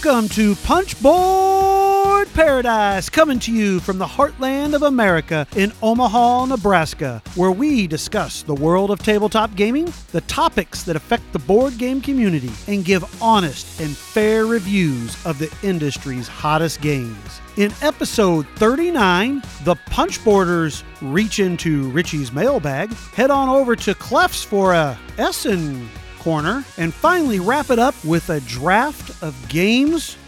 Welcome to Punchboard Paradise, coming to you from the heartland of America in Omaha, Nebraska, where we discuss the world of tabletop gaming, the topics that affect the board game community, and give honest and fair reviews of the industry's hottest games. In episode 39, the Punchboarders reach into Richie's mailbag, head on over to Clef's for a Essen corner, and finally wrap it up with a draft of games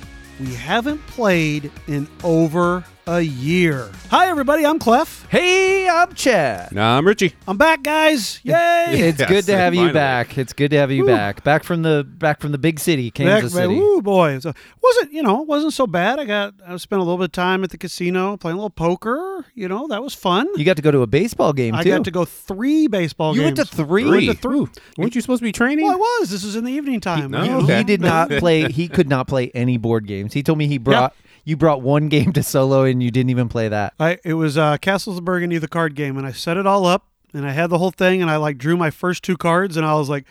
we haven't played in over a year. Hi, everybody. I'm Clef. Hey, I'm Chad. Nah, I'm Richie. I'm back, guys. Yay! It's Yes, good to have you finally. back. It's good to have you Woo. back. Back from the back from the big city, Kansas Back- City. Woo, boy. So, wasn't you know wasn't so bad. I got I spent a little bit of time at the casino playing a little poker. You know that was fun. You got to go to a baseball game I too. got to go three baseball games. You games. went to three? I went to three. Weren't you supposed to be training? Well, I was. This was in the evening time. no, you know? okay. He did not play. He could not play any board games. He told me he brought you brought one game to solo and you didn't even play that. I it was uh, Castles of Burgundy, the card game, and I set it all up, and I had the whole thing, and I like drew my first two cards, and I was like,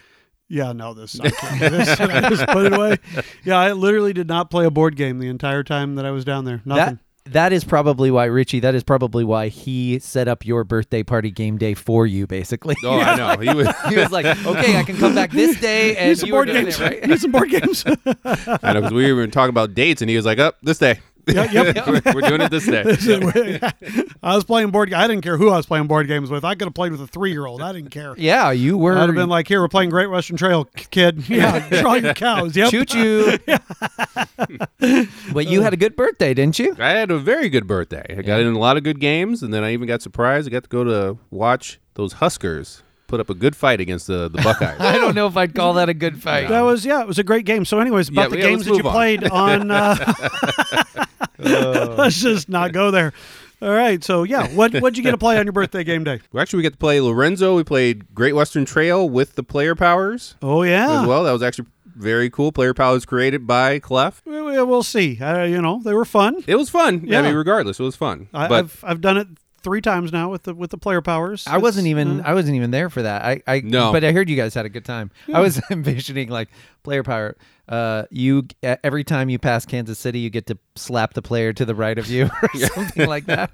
"Yeah, no, this I can't this." I just put it away. Yeah, I literally did not play a board game the entire time that I was down there. Nothing. That that is probably why Richie. That is probably why he set up your birthday party game day for you. Basically, Oh, I know. He was. he was like, "Okay, I can come back this day," and Need some you were board doing games. it, right? Need some board games. I know because we were talking about dates, and he was like, "Up this day." Yep, yep. we're, we're doing it this day. I was playing board. I didn't care who I was playing board games with. I could have played with a three-year-old. I didn't care. Yeah, you were. I'd have been like, "Here, we're playing Great Western Trail, kid. Yeah, draw your cows. Yep. Shoot you. but you had a good birthday, didn't you? I had a very good birthday. I got in a lot of good games, and then I even got surprised. I got to go to watch those Huskers put up a a good fight against the, the Buckeyes. I don't know if I'd call that a good fight. That was yeah, it was a great game. So, anyways, about Yeah, the yeah, games that you on. played on. Uh, let's just not go there. All right, so yeah, what what'd you get to play on your birthday game day? Well, Actually, we got to play Lorenzo. We played Great Western Trail with the player powers Oh yeah, as well. That was actually very cool. Player powers created by Clef. we, we- we'll see. Uh, you know, they were fun. It was fun. Yeah. I mean, regardless, it was fun. I, but I've I've done it three times now with the with the player powers. I wasn't even uh, I wasn't even there for that. I, I No. but I heard you guys had a good time. I was envisioning like player power. Uh, you uh, every time you pass Kansas City, you get to slap the player to the right of you or something like that.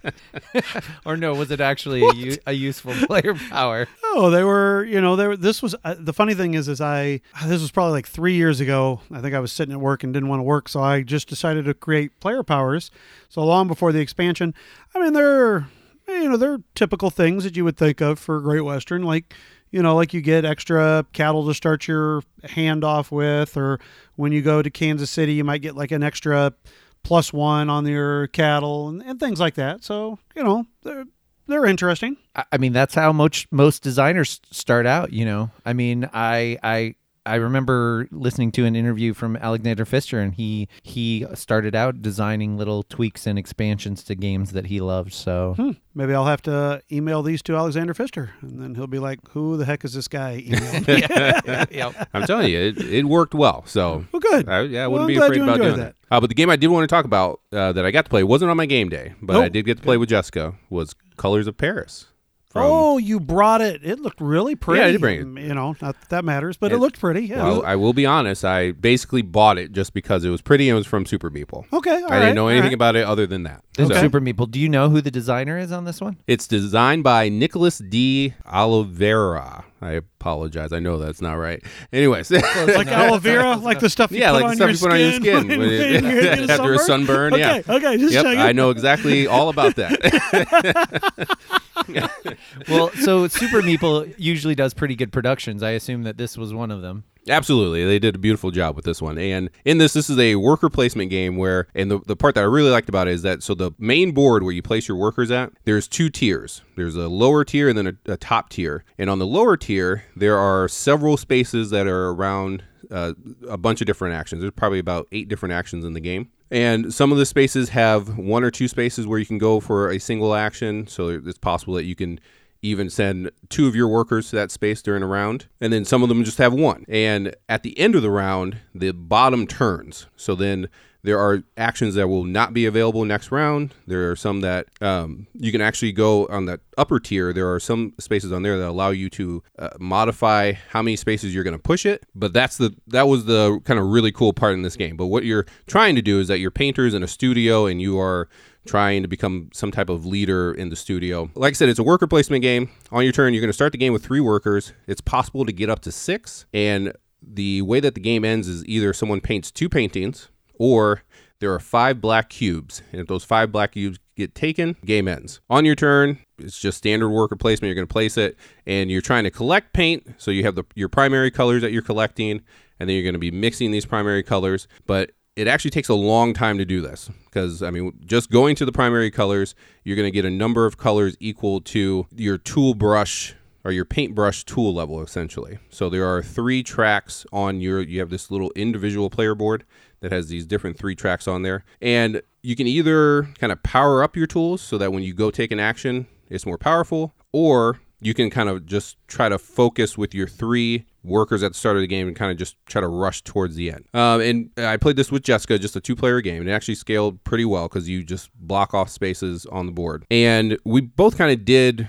or no, was it actually a, u- a useful player power? Oh, they were, you know, they were, this was, uh, the funny thing is, is I, this was probably like three years ago. I think I was sitting at work and didn't want to work. So I just decided to create player powers. So long before the expansion, I mean, they're, Eh, you know, they're typical things that you would think of for Great Western, like, you know, like you get extra cattle to start your hand off with, or when you go to Kansas City, you might get like an extra plus one on your cattle and, and things like that. So, you know, they're, they're interesting. I, I mean, that's how most most designers start out. You know, I mean, I I. I remember listening to an interview from Alexander Pfister, and he he started out designing little tweaks and expansions to games that he loved. So Hmm. Maybe I'll have to email these to Alexander Pfister, and then he'll be like, "Who the heck is this guy?" Emailing? Yep. I'm telling you, it, it worked well. So well, good. I, yeah, I Well, wouldn't I'm be glad afraid you about enjoyed doing that. that. Uh, but the game I did want to talk about uh, that I got to play wasn't on my game day, but Oh. I did get to play with Jessica. Was Colors of Paris. From, oh, you brought it. It looked really pretty. I did bring it. You know, not that that matters, but it, It- looked pretty. Yeah. Well, I will be honest. I basically bought it just because it was pretty and it was from Super Meeple. okay. all I didn't know anything right. about it other than that. This So, Super Meeple. Do you know who the designer is on this one? it's designed by Nicholas D. Oliveira. I apologize. I know that's not right. Anyways, like aloe vera, like the stuff you Yeah, put like on the your stuff you put on your skin skin when when it- you're getting after a sunburn, Okay, yeah. okay, just yep, checking. I know exactly all about that. Well, so Super Meeple usually does pretty good productions. I assume that this was one of them. Absolutely. They did a beautiful job with this one. And in this, this is a worker placement game where, and the, the part that I really liked about it is that, so the main board where you place your workers at, there's two tiers. There's a lower tier and then a, a top tier. And on the lower tier, there are several spaces that are around uh, a bunch of different actions. There's probably about eight different actions in the game. And some of the spaces have one or two spaces where you can go for a single action. So it's possible that you can even send two of your workers to that space during a round. And then some of them just have one. And at the end of the round, the bottom turns. So then there are actions that will not be available next round. There are some that um, you can actually go on that upper tier. There are some spaces on there that allow you to uh, modify how many spaces you're going to push it. But that's the that was the kind of really cool part in this game. But what you're trying to do is that you're painters in a studio and you are trying to become some type of leader in the studio. Like I said, it's a worker placement game. On your turn, you're going to start the game with three workers. It's possible to get up to six. And the way that the game ends is either someone paints two paintings or there are five black cubes. And if those five black cubes get taken, game ends. On your turn, it's just standard worker placement. You're going to place it and you're trying to collect paint. So you have the, your primary colors that you're collecting and then you're going to be mixing these primary colors. But it actually takes a long time to do this because I mean, just going to the primary colors, you're going to get a number of colors equal to your tool brush or your paintbrush tool level essentially. So there are three tracks on your you have this little individual player board that has these different three tracks on there. And you can either kind of power up your tools so that when you go take an action, it's more powerful, or you can kind of just try to focus with your three workers at the start of the game and kind of just try to rush towards the end. Um, and I played this with Jessica, just a two player game, and it actually scaled pretty well because you just block off spaces on the board. And we both kind of did,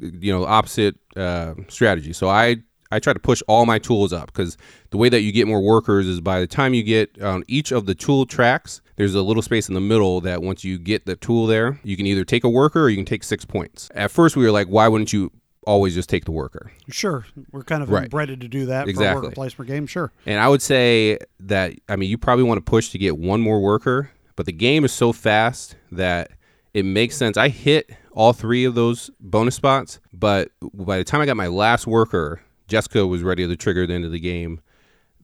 you know, opposite uh, strategy. So I I try to push all my tools up because the way that you get more workers is by the time you get on each of the tool tracks, there's a little space in the middle that once you get the tool there, you can either take a worker or you can take six points. At first, we were like, why wouldn't you always just take the worker. Sure, we're kind of Right. bred to do that for a Exactly. worker placement game. Sure, And I would say that I mean you probably want to push to get one more worker, but the game is so fast that it makes sense. I hit all three of those bonus spots, but by the time I got my last worker, Jessica was ready to trigger the end of the game.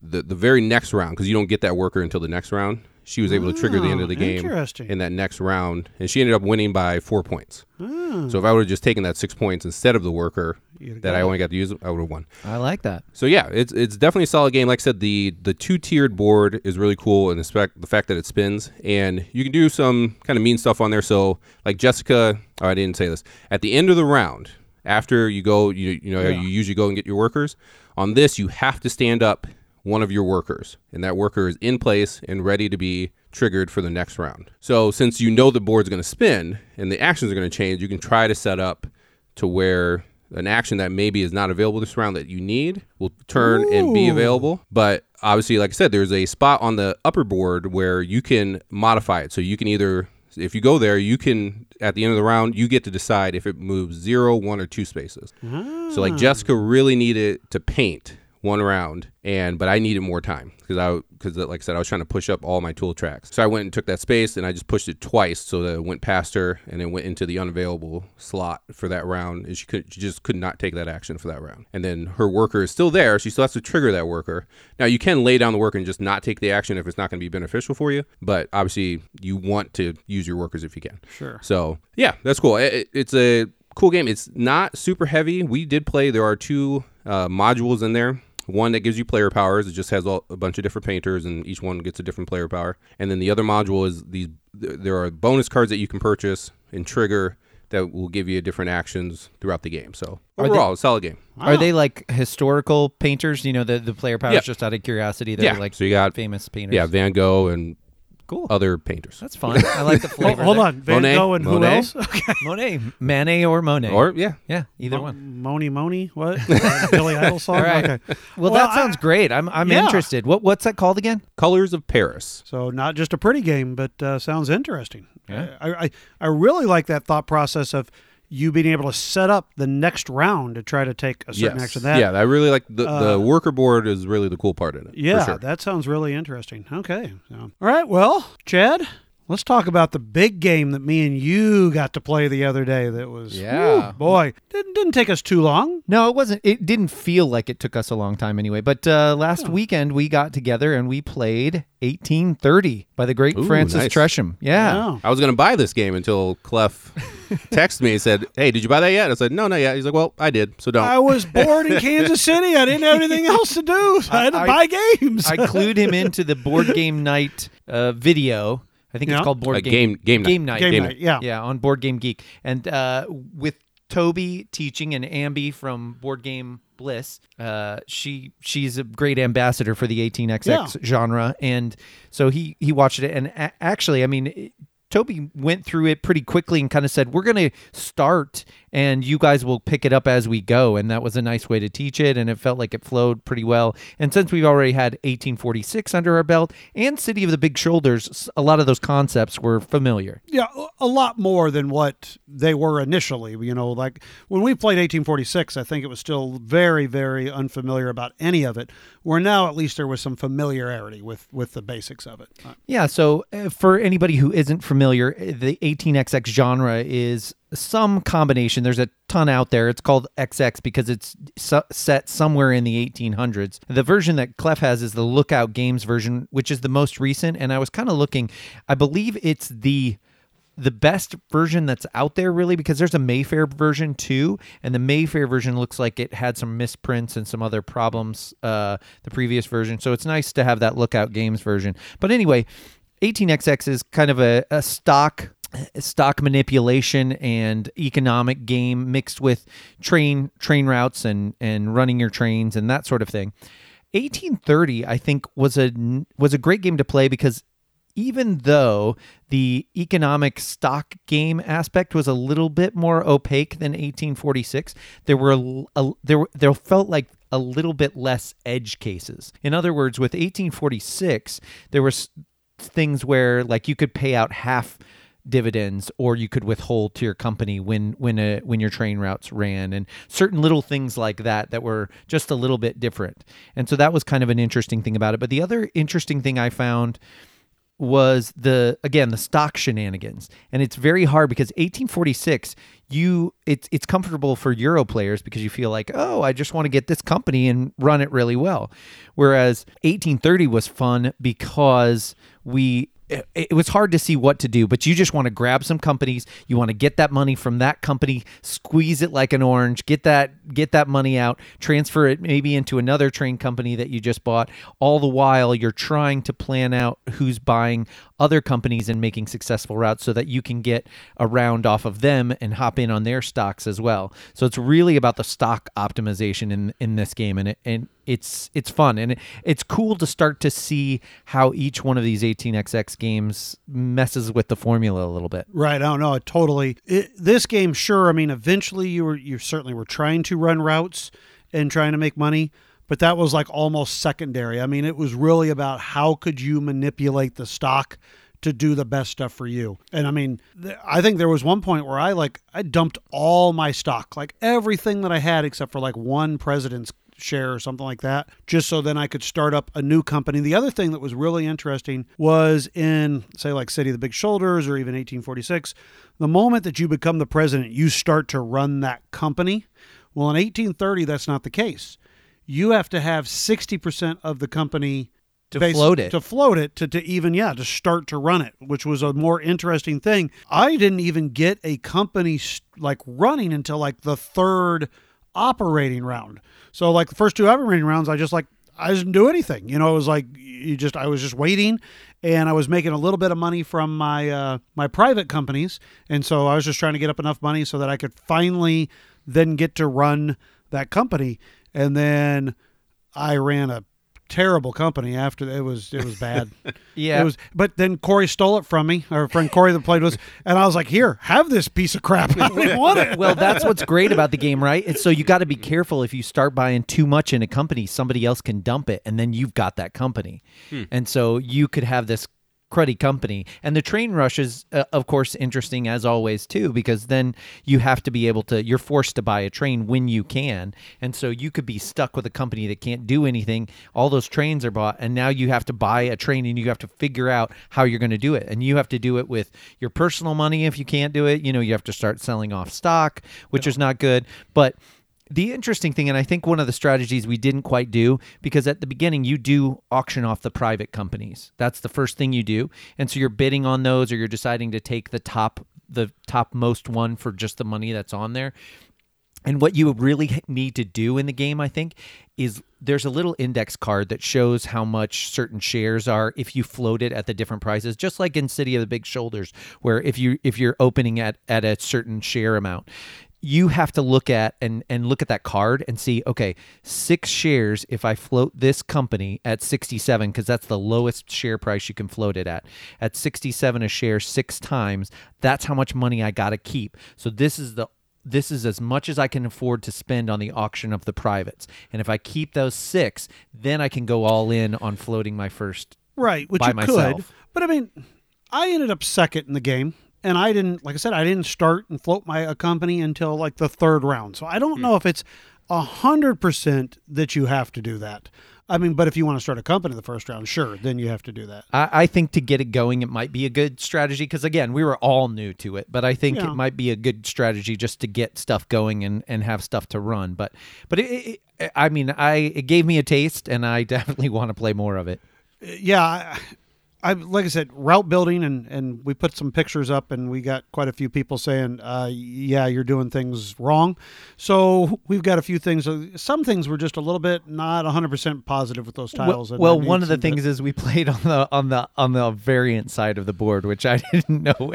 The the very next round because you don't get that worker until the next round. She was able to trigger the end of the Oh, game interesting. in that next round, and she ended up winning by four points. Ah, So if I would have just taken that six points instead of the worker You'd that got I only got to use, I would have won. I like that. So yeah, it's it's definitely a solid game. Like I said, the the two tiered board is really cool, and the fact the fact that it spins, and you can do some kind of mean stuff on there. So like Jessica, oh, I didn't say this at the end of the round after you go, you you know Yeah. you usually go and get your workers. On this, you have to stand up one of your workers, and that worker is in place and ready to be triggered for the next round. So since you know the board's going to spin and the actions are going to change, you can try to set up to where an action that maybe is not available this round that you need will turn and be available. But obviously, like I said, there's a spot on the upper board where you can modify it. So you can either, if you go there, you can, at the end of the round, you get to decide if it moves zero, one, or two spaces. So like ah. Jessica really needed to paint one round and but I needed more time because I because like I said I was trying to push up all my tool tracks. So I went and took that space and I just pushed it twice so that it went past her and then went into the unavailable slot for that round and she could she just could not take that action for that round. And then her worker is still there. She still has to trigger that worker. Now you can lay down the worker and just not take the action if it's not going to be beneficial for you, but obviously you want to use your workers if you can. sure. So yeah, that's cool. It, it- it's a cool game. It's not super heavy. We did play. There are two uh, modules in there. One that gives you player powers. It just has all, a bunch of different painters, and each one gets a different player power. And then the other module is these. There are bonus cards that you can purchase and trigger that will give you different actions throughout the game. So Are they- overall, a solid game. Are they like historical painters? You know, the, the player powers just out of curiosity. They're Yeah. like so you got famous painters. yeah Van Gogh and Cool. other painters. That's fun. I like the Hold, flavor. hold there. on, Van Monet? Gogh and who Monet? else? Okay. Monet, Manet or Monet. Or yeah, yeah, either one. Moni Moni, what? Billy Idol song. All right. Okay. Well, Well, that sounds great. I'm I'm Yeah. interested. What what's that called again? Colors of Paris. So not just a pretty game, but uh, sounds interesting. Yeah. I, I I really like that thought process of you being able to set up the next round to try to take a certain yes. action. That yeah, I really like the uh, the worker board is really the cool part in it. Yeah, sure. that sounds really interesting. Okay. So, all right. Well, Chad, let's talk about the big game that me and you got to play the other day. That was, Yeah. whew, boy, didn't, didn't take us too long. No, it wasn't. It didn't feel like it took us a long time anyway. But uh, last weekend we got together and we played 1830 by the great Ooh, Francis nice. Tresham. Yeah. Wow. I was gonna buy this game until Clef texted me and said, "Hey, did you buy that yet?" I said, "No, not yet." He's like, "Well, I did, so don't." I was bored in Kansas City. I didn't have anything else to do. So I had to I- buy games. I clued him into the board game night uh, video. I think Yeah. it's called board Uh, game- game night. game night. Game Game night, night. yeah. Yeah, on Board Game Geek, and uh, with Toby teaching and Ambi from Board Game Bliss. Uh, she she's a great ambassador for the 18xx Yeah. genre, and so he he watched it. And a- actually, I mean. Toby went through it pretty quickly and kind of said, "We're going to start, and you guys will pick it up as we go." And that was a nice way to teach it, and it felt like it flowed pretty well. And since we've already had 1846 under our belt and City of the Big Shoulders, a lot of those concepts were familiar. Yeah, a lot more than what they were initially. You know, like when we played 1846, I think it was still very, very unfamiliar about any of it. Where now, at least, there was some familiarity with with the basics of it. Yeah, so uh, for anybody who isn't familiar, uh, the 18xx genre is some combination. There's a ton out there. It's called XX because it's set somewhere in the 1800s. The version that Clef has is the Lookout Games version, which is the most recent. And I was kind of looking, I believe it's the the best version that's out there really because there's a Mayfair version too and the Mayfair version looks like it had some misprints and some other problems uh the previous version so it's nice to have that lookout games version but anyway 18xx is kind of a, a stock stock manipulation and economic game mixed with train train routes and and running your trains and that sort of thing 1830 i think was a was a great game to play because even though the economic stock game aspect was a little bit more opaque than 1846, there were a, a- there there felt like a little bit less edge cases. In other words, with 1846, there was things where like you could pay out half dividends or you could withhold to your company when when a when your train routes ran and certain little things like that that were just a little bit different. And so that was kind of an interesting thing about it. But the other interesting thing I found was the again the stock shenanigans. And it's very hard because 1846 you it's it's comfortable for euro players because you feel like oh i just want to get this company and run it really well. Whereas 1830 was fun because we it, it was hard to see what to do but you just want to grab some companies. You want to get that money from that company squeeze it like an orange get that get that money out transfer it maybe into another train company that you just bought. All the while you're trying to plan out who's buying other companies and making successful routes so that you can get a round off of them and hop in on their stocks as well so it's really about the stock optimization in in this game and it, and it's it's fun and it, it's cool to start to see how each one of these 18xx games messes with the formula a little bit Right. I don't know. Totally. It, this game, sure. I mean, eventually you were you certainly were trying to run routes and trying to make money, but that was like almost secondary. I mean, it was really about how could you manipulate the stock to do the best stuff for you. And I mean, th- I think there was one point where I like I dumped all my stock, like everything that I had except for like one president's share or something like that, just so then I could start up a new company. The other thing that was really interesting was in, say, like City of the Big Shoulders or even 1846, the moment that you become the president, you start to run that company. Well, in 1830, that's not the case. You have to have 60% of the company To float it. to float it to, to even yeah to start to run it which was a more interesting thing. I didn't even get a company like running until like the third operating round. So like the first two operating rounds i just like i didn't do anything. You know it was like you just i was just waiting and i was making a little bit of money from my uh my private companies and so i was just trying to get up enough money so that i could finally then get to run that company and then i ran a terrible company after it was it was bad Yeah. it was but then corey stole it from me our friend corey that played with us and i was like here have this piece of crap i didn't want it well, that's what's great about the game, right? And so you got to be careful if you start buying too much in a company, somebody else can dump it, and then you've got that company. Hmm. And so you could have this cruddy company. And the train rush is, uh, of course, interesting as always too, because then you have to be able to. You're forced to buy a train when you can, and so you could be stuck with a company that can't do anything. All those trains are bought, and now you have to buy a train, and you have to figure out how you're going to do it, and you have to do it with your personal money. If you can't do it, you know you have to start selling off stock, which is not good, but the interesting thing, and I think one of the strategies we didn't quite do, because at the beginning you do auction off the private companies. That's the first thing you do, and so you're bidding on those, or you're deciding to take the top, the top most one for just the money that's on there. And what you really need to do in the game, I think, is there's a little index card that shows how much certain shares are if you float it at the different prices, just like in City of the Big Shoulders, where if you if you're opening at at a certain share amount, you have to look at and and look at that card and see okay six shares if i float this company at 67 because that's the lowest share price you can float it at at 67 a share six times that's how much money i got to keep so this is the this is as much as I can afford to spend on the auction of the privates. And if I keep those six, then I can go all in on floating my first. Right, which by you myself. could. But I mean, I ended up second in the game, and I didn't, like I said, I didn't start and float my a company until like the third round. So I don't hmm. know if it's a hundred percent that you have to do that. I mean, but if you want to start a company the first round, sure, then you have to do that. I, I think to get it going, it might be a good strategy because again, we were all new to it, but I think Yeah. it might be a good strategy just to get stuff going and, and have stuff to run. But but it, it, I mean, I it gave me a taste, and I definitely want to play more of it. yeah, I, like I said, route building, and and we put some pictures up, and we got quite a few people saying, uh, yeah, you're doing things wrong. So we've got a few things. uh, Some things were just a little bit not 100 percent positive with those tiles. Well, well one of the some bit- things is we played on the on the on the variant side of the board, which I didn't know.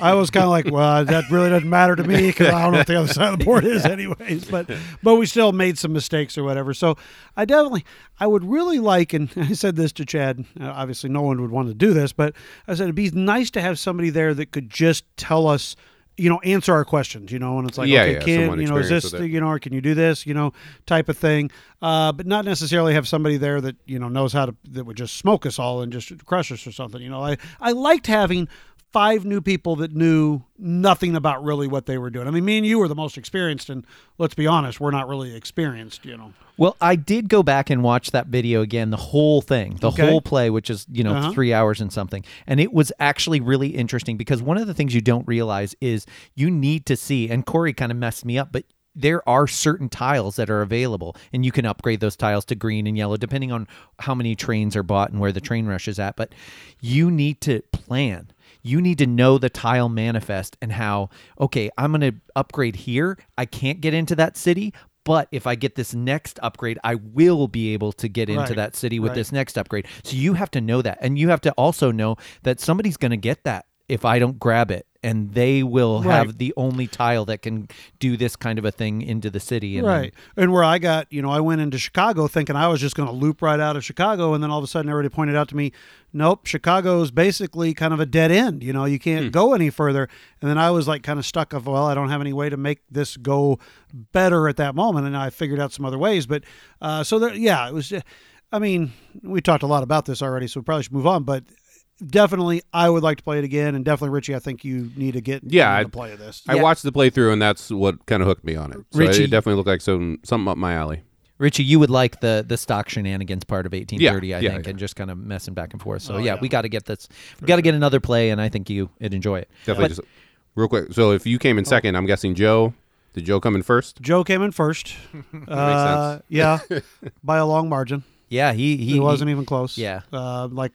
I was kind of like, well, that really doesn't matter to me because I don't know what the other side of the board is, anyways. But but we still made some mistakes or whatever. So I definitely, I would really like, and I said this to Chad. uh, Obviously, no one would want to do this, but I said it'd be nice to have somebody there that could just tell us. You know, answer our questions. You know, and it's like, Yeah, okay, yeah, kid, you know, is this, you know, or can you do this, you know, type of thing. Uh, but not necessarily have somebody there that you know knows how to that would just smoke us all and just crush us or something. You know, I I liked having five new people that knew nothing about really what they were doing. I mean, me and you were the most experienced, and let's be honest, we're not really experienced. You know, Well, I did go back and watch that video again, the whole thing, the Okay. whole play, which is, you know, Uh-huh. three hours and something. And it was actually really interesting because one of the things you don't realize is you need to see, and Corey kind of messed me up, but there are certain tiles that are available and you can upgrade those tiles to green and yellow depending on how many trains are bought and where the train rush is at but you need to plan you need to know the tile manifest and how okay i'm going to upgrade here. I can't get into that city but if i get this next upgrade i will be able to get into Right, that city with right. this next upgrade. So you have to know that. And you have to also know that somebody's going to get that if i don't grab it and they will Right. have the only tile that can do this kind of a thing into the city and right? And where I got, you know, I went into Chicago thinking I was just going to loop right out of Chicago, and then all of a sudden everybody pointed out to me, nope, Chicago is basically kind of a dead end. You know, you can't go any further. And then I was like kind of stuck of, well, I don't have any way to make this go better at that moment, and I figured out some other ways. But uh, so there, yeah, it was. I mean, we talked a lot about this already, so we probably should move on. But definitely, I would like to play it again, and definitely, Richie, I think you need to get Yeah, into I- play of this. I Yeah. watched the playthrough, and that's what kind of hooked me on it. So Richie- it definitely looked like some something up my alley. Richie, you would like the the stock shenanigans part of 1830, I yeah, think, yeah. and just kind of messing back and forth. So Oh, yeah, yeah. we got to get this. We got to get another play, and I think you would enjoy it. Definitely. But- just real quick. So if you came in second, I'm guessing Joe. Did Joe come in first? Joe came in first. uh, yeah, by a long margin. yeah, he he He wasn't even close. Yeah. Uh, like,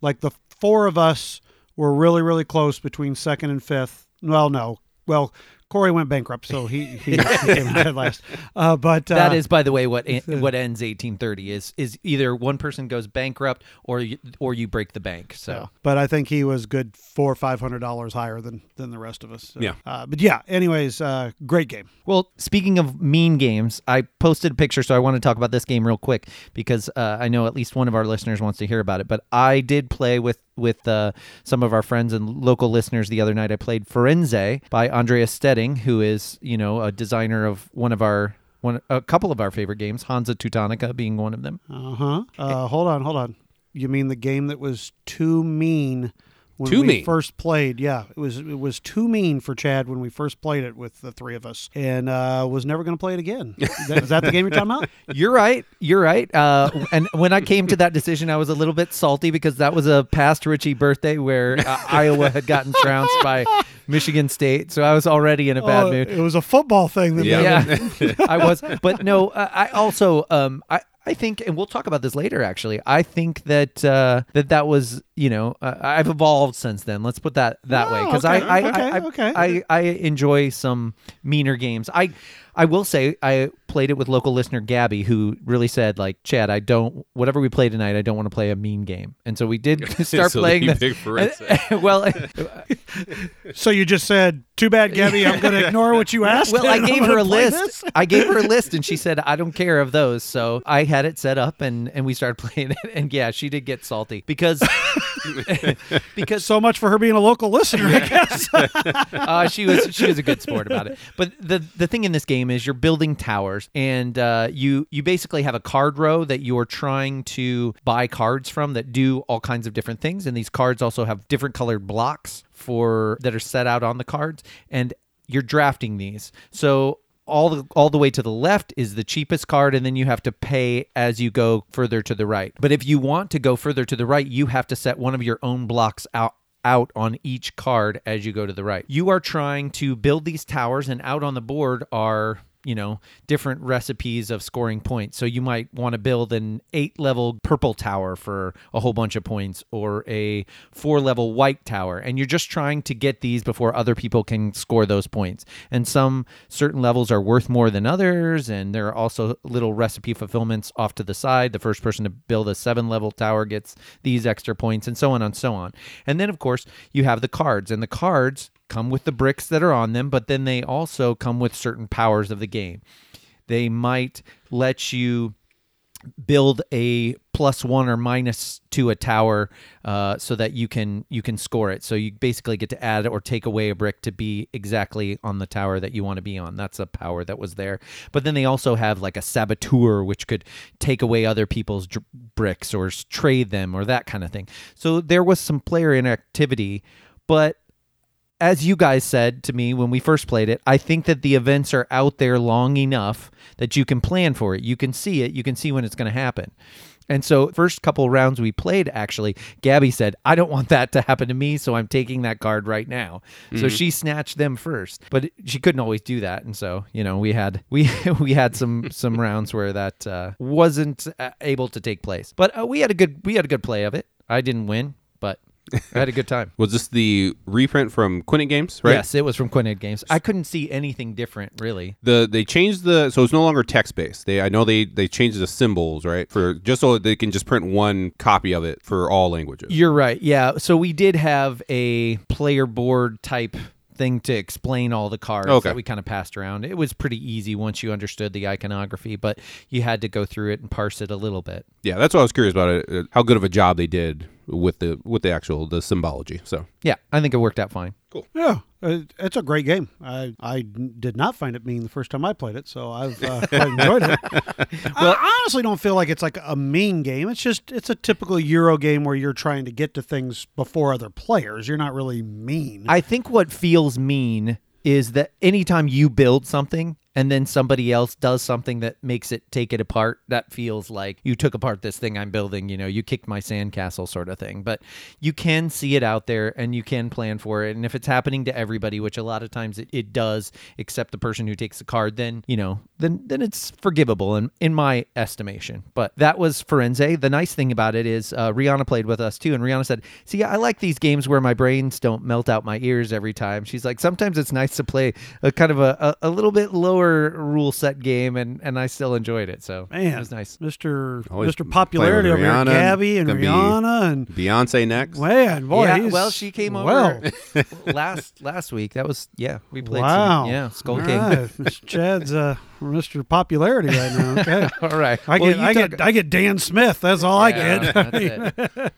like the four of us were really, really close between second and fifth. Well, no. Well, Corey went bankrupt, so he, he, he came in dead last. Uh, but uh, That is, by the way, what what ends 1830 is is either one person goes bankrupt or you, or you break the bank. So But I think he was good four or five hundred dollars higher than than the rest of us. So, Yeah. Uh, but yeah. Anyways, uh, great game. Well, speaking of mean games, I posted a picture, so I want to talk about this game real quick because uh, I know at least one of our listeners wants to hear about it. But I did play with with uh, some of our friends and local listeners the other night. I played Firenze by Andrea Steding, who is you know a designer of one of our one a couple of our favorite games, Hansa Teutonica being one of them. Uh-huh. Uh Hold on, hold on. You mean the game that was too mean when Too we mean? first played? Yeah, it was. It was too mean for Chad when we first played it with the three of us, and uh, was never going to play it again. That- Is that the game you're talking about? You're right. You're right. Uh, and when I came to that decision, I was a little bit salty because that was a past Richie birthday where uh, Iowa had gotten trounced by Michigan State. So I was already in a bad Oh, mood. It was a football thing. That Yeah. Yeah, I was. But no, I also um, I I think, and we'll talk about this later. Actually, I think that uh, that that was, you know, uh, I've evolved since then. Let's put that that way Oh, because okay, I I, okay, I, okay. I I enjoy some meaner games. I I will say I played it with local listener Gabby, who really said like, Chad, I don't whatever we play tonight, I don't want to play a mean game, and so we did start So playing you this. picked well, So you just said, "Too bad, Gabby. I'm going to ignore what you asked." well, I and I'm gave her a list. this." I gave her a list, and she said, "I don't care of those." So I had it set up, and and we started playing it. And yeah, she did get salty because because So much for her being a local listener, I guess. uh, she was she was a good sport about it. But the the thing in this game is you're building towers, and uh, you you basically have a card row that you're trying to buy cards from that do all kinds of different things, and these cards also have different colored blocks for that are set out on the cards, and you're drafting these. So all the all the way to the left is the cheapest card and then you have to pay as you go further to the right. But if you want to go further to the right, you have to set one of your own blocks out out on each card as you go to the right. You are trying to build these towers and out on the board are you know different recipes of scoring points. So you might want to build an eight level purple tower for a whole bunch of points or a four level white tower. And you're just trying to get these before other people can score those points. And some certain levels are worth more than others and there are also little recipe fulfillments off to the side. The first person to build a seven level tower gets these extra points and so on and so on. And then of course you have the cards and the cards come with the bricks that are on them, but then they also come with certain powers of the game. They might let you build a plus one or minus to a tower uh, so that you can you can score it. So you basically get to add or take away a brick to be exactly on the tower that you want to be on. That's a power that was there. But then they also have like a saboteur which could take away other people's dr- bricks or trade them or that kind of thing. So there was some player interactivity but as you guys said to me when we first played it, I think that the events are out there long enough that you can plan for it. You can see it. You can see when it's going to happen. And so, first couple rounds we played, actually, Gabby said, "I don't want that to happen to me, so I'm taking that card right now." So she snatched them first, but she couldn't always do that, and so you know we had we we had some some rounds where that uh, wasn't uh, able to take place. But uh, we had a good we had a good play of it. I didn't win, I had a good time. Was this the reprint from Quined Games, right? Yes, it was from Quined Games. I couldn't see anything different, really. The they changed the so it's no longer text based. They I know they they changed the symbols right for just so they can just print one copy of it for all languages. You're right. Yeah. So we did have a player board type thing to explain all the cards Okay. that we kind of passed around. It was pretty easy once you understood the iconography, but you had to go through it and parse it a little bit. Yeah, that's what I was curious about it. uh, How good of a job they did with the with the actual the symbology. So Yeah, I think it worked out fine. Cool. Yeah, uh, it's a great game. I I did not find it mean the first time I played it, so I've uh, quite enjoyed it. I, I honestly don't feel like it's like a mean game. It's just it's a typical Euro game where you're trying to get to things before other players. You're not really mean. I think what feels mean is that anytime you build something and then somebody else does something that makes it take it apart, that feels like you took apart this thing I'm building, you know, you kicked my sandcastle sort of thing. But you can see it out there and you can plan for it. And if it's happening to everybody, which a lot of times it, it does, except the person who takes the card, then, you know, then then it's forgivable in, in my estimation. But that was Firenze. The nice thing about it is uh, Rihanna played with us too, and Rihanna said, "See, I like these games where my brains don't melt out my ears every time." She's like, "Sometimes it's nice to play a kind of a, a, a little bit lower rule set game, and and I still enjoyed it. So Man, it was nice." Mr. Always Mr. Popularity over playing here. Gabby and Rihanna and Beyonce next. man, boy, yeah, well, she came over Well, last last week. That was yeah, we played. wow, some, yeah, Skull All King. right. Mr. Chad's uh, Mr. Popularity right now. Okay. All right, I Well, get, you I talk- get, I get Dan Smith. That's all I get. that's it.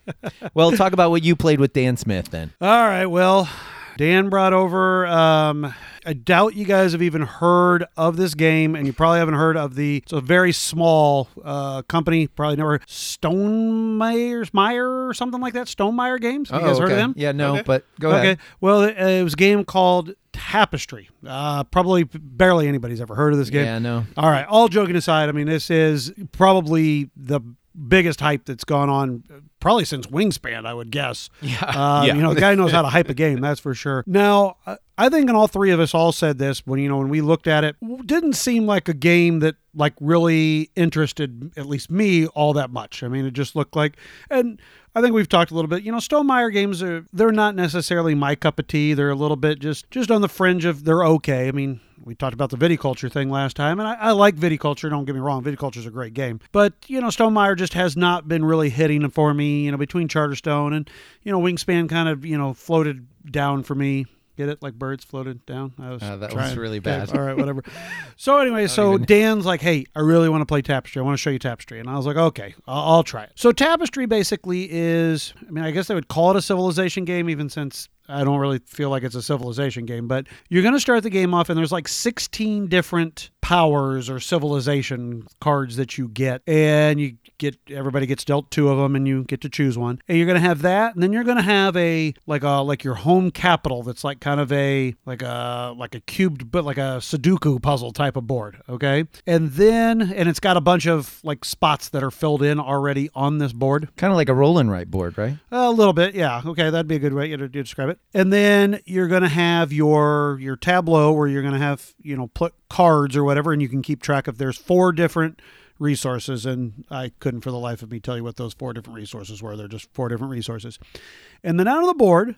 well, talk about what you played with Dan Smith then. All right. Well, Dan brought over. Um, I doubt you guys have even heard of this game, and you probably haven't heard of the. It's a very small uh, company. Probably never Stonemaier's Meyer or something like that. Stonemaier Games. Have you guys heard of them? Yeah, no, Okay. but go okay. ahead. Well, it, it was a game called Tapestry. Uh, probably barely anybody's ever heard of this game. Yeah, no. All right. All joking aside, I mean, this is probably the biggest hype that's gone on probably since Wingspan, I would guess. Yeah. Uh, Yeah. You know, the guy knows how to hype a game, that's for sure. Now, I- I think, and all three of us all said this when you know when we looked at it, didn't seem like a game that like really interested at least me all that much. I mean, it just looked like, and I think we've talked a little bit. You know, Stonemaier games are they're not necessarily my cup of tea. They're a little bit just just on the fringe of they're okay. I mean, we talked about the viticulture thing last time, and I, I like viticulture. Don't get me wrong, viticulture is a great game, but you know, Stonemaier just has not been really hitting for me. You know, between Charterstone and you know, Wingspan kind of you know floated down for me. Get it? Like birds floated down. I was Uh, that was really bad. all right, whatever. so anyway, so even- Dan's like, "Hey, I really want to play Tapestry. I want to show you Tapestry." And I was like, "Okay, I'll, I'll try it." So Tapestry basically is, I mean, I guess they would call it a civilization game, even since I don't really feel like it's a civilization game. But you're going to start the game off, and there's like 16 different powers or civilization cards that you get, and you get everybody gets dealt two of them, and you get to choose one. And you're going to have that, and then you're going to have a like a like your home capital that's like kind of a like a like a cubed but like a Sudoku puzzle type of board. Okay, and then and it's got a bunch of like spots that are filled in already on this board. Kind of like a roll and write board, right? A little bit, yeah. Okay, that'd be a good way to, describe describe it. And then you're going to have your your tableau where you're going to have you know put cards or whatever, and you can keep track of. There's four different resources, and I couldn't for the life of me tell you what those four different resources were. They're just four different resources. And then out of the board,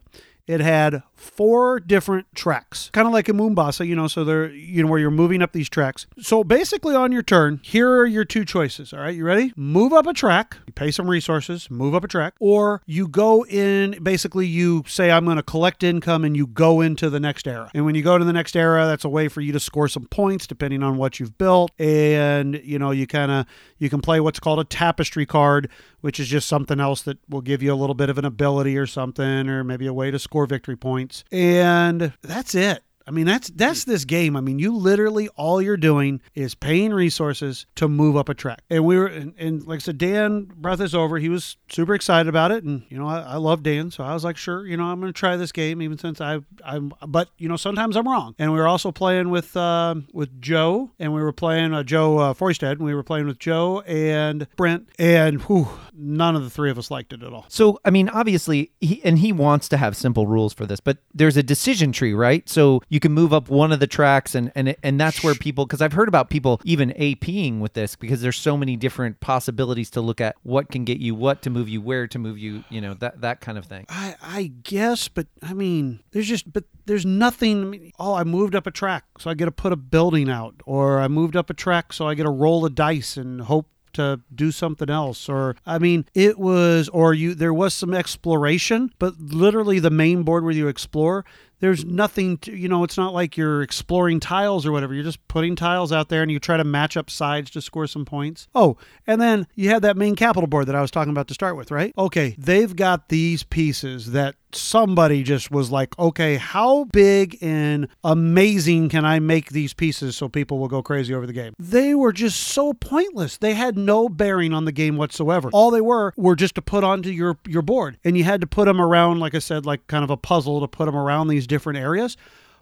it had four different tracks, kind of like a Mombasa, you know. So they're you know where you're moving up these tracks. So basically, on your turn, here are your two choices. All right, you ready? Move up a track, you pay some resources, move up a track, or you go in. Basically, you say I'm going to collect income, and you go into the next era. And when you go to the next era, that's a way for you to score some points depending on what you've built. And you know you kind of you can play what's called a tapestry card, which is just something else that will give you a little bit of an ability or something, or maybe a way to score victory points. And that's it. I mean, that's that's this game. I mean, you literally all you're doing is paying resources to move up a track. And we were, and, and like I said, Dan brought this over. He was super excited about it, and you know, I, I love Dan, so I was like, sure, you know, I'm going to try this game, even since I, I'm, but you know, sometimes I'm wrong. And we were also playing with um with Joe, and we were playing uh, Joe uh, Foystead, and we were playing with Joe and Brent, and whew, none of the three of us liked it at all. So, I mean, obviously, he, and he wants to have simple rules for this, but there's a decision tree, right? So you can move up one of the tracks, and and and that's where people, because I've heard about people even APing with this because there's so many different possibilities to look at what can get you what to move you, where to move you, you know, that that kind of thing. I, I guess, but I mean, there's just, but there's nothing. I mean, oh, I moved up a track, so I get to put a building out, or I moved up a track, so I get to roll a dice and hope to do something else or i mean it was or you there was some exploration but literally the main board where you explore there's nothing to you know it's not like you're exploring tiles or whatever. You're just putting tiles out there and you try to match up sides to score some points. Oh and then you had that main capital board that i was talking about to start with right? Okay they've got these pieces that somebody just was like okay how big and amazing can i make these pieces so people will go crazy over the game? They were just so pointless. They had no bearing on the game whatsoever. All they were were just to put onto your your board. And you had to put them around like i said like kind of a puzzle to put them around these different areas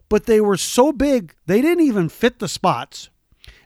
but they were so big they didn't even fit the spots.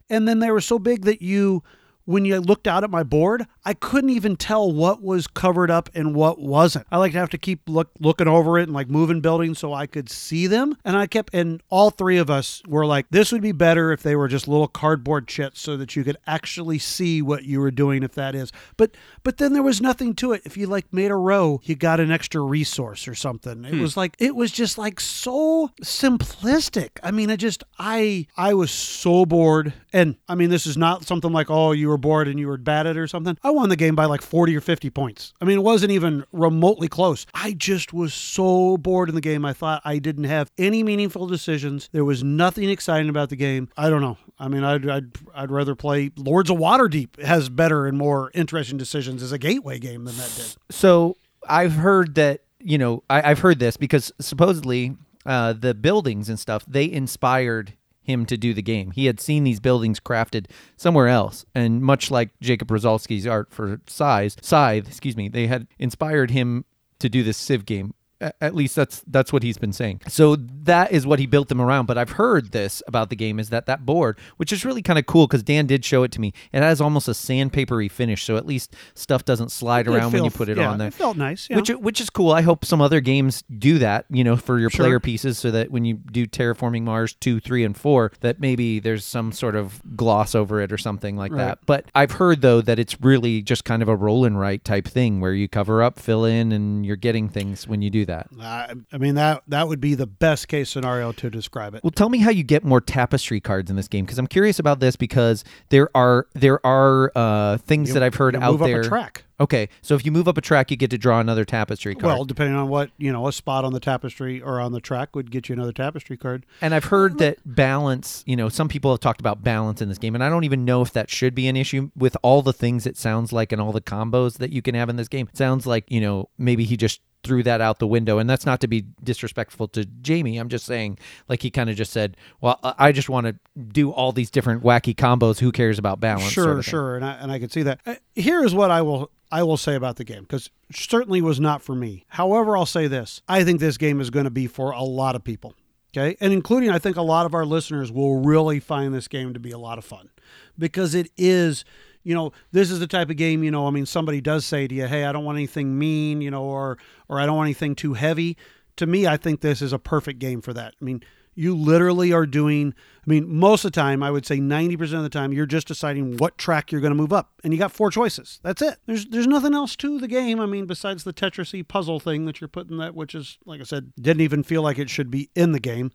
And then they were so big that you when you looked out at my board i couldn't even tell what was covered up and what wasn't. I like to have to keep look, looking over it and like moving buildings so i could see them. And i kept and all three of us were like this would be better if they were just little cardboard chits so that you could actually see what you were doing if that is. But but then there was nothing to it. If you like made a row you got an extra resource or something. It hmm. was like it was just like so simplistic. I mean i just i i was so bored. And i mean this is not something like oh you were bored and you were bad at it or something i won the game by like 40 or 50 points. I mean it wasn't even remotely close. I just was so bored in the game i thought i didn't have any meaningful decisions. There was nothing exciting about the game. I don't know. I mean i'd i'd, I'd rather play lords of waterdeep has better and more interesting decisions as a gateway game than that did. So I've heard that you know I, I've heard this because supposedly uh, the buildings and stuff they inspired him to do the game. He had seen these buildings crafted somewhere else, and much like Jakub Rozalski's art for Size, Scythe, excuse me, they had inspired him to do this Civ game. At least that's that's what he's been saying. So that is what he built them around. But I've heard this about the game is that that board, which is really kind of cool because Dan did show it to me. It has almost a sandpapery finish, so at least stuff doesn't slide It around when you put it yeah, on there. It felt nice. Yeah. Which which is cool. I hope some other games do that, you know, for your Sure. player pieces, so that when you do terraforming Mars two, three, and four, that maybe there's some sort of gloss over it or something like Right. that. But I've heard though that it's really just kind of a roll and write type thing where you cover up, fill in, and you're getting things when you do that. I, I mean that that would be the best case scenario to describe it. Well, tell me how you get more tapestry cards in this game because I'm curious about this because there are there are uh, things You- that I've heard out move there. up a track. Okay, so if you move up a track, you get to draw another tapestry card. Well, depending on what you know, a spot on the tapestry or on the track would get you another tapestry card. And I've heard that balance, you know, some people have talked about balance in this game, and I don't even know if that should be an issue with all the things it sounds like and all the combos that you can have in this game. It sounds like, you know, maybe he just threw that out the window. And that's not to be disrespectful to Jamey. I'm just saying, like, he kind of just said, well, I just want to do all these different wacky combos. Who cares about balance? Sure, sort of sure, and I and I could see that. Uh, Here is what I will I will say about the game because certainly was not for me. However, I'll say this: I think this game is going to be for a lot of people. Okay, and including I think a lot of our listeners will really find this game to be a lot of fun because it is. You know, this is the type of game. You know, I mean, somebody does say to you, "Hey, I don't want anything mean," you know, or or I don't want anything too heavy. To me, I think this is a perfect game for that. I mean, you literally are doing i mean most of the time i would say 90% of the time you're just deciding what track you're going to move up and you got four choices that's it there's there's nothing else to the game i mean besides the tetrisy puzzle thing that you're putting that which is like i said didn't even feel like it should be in the game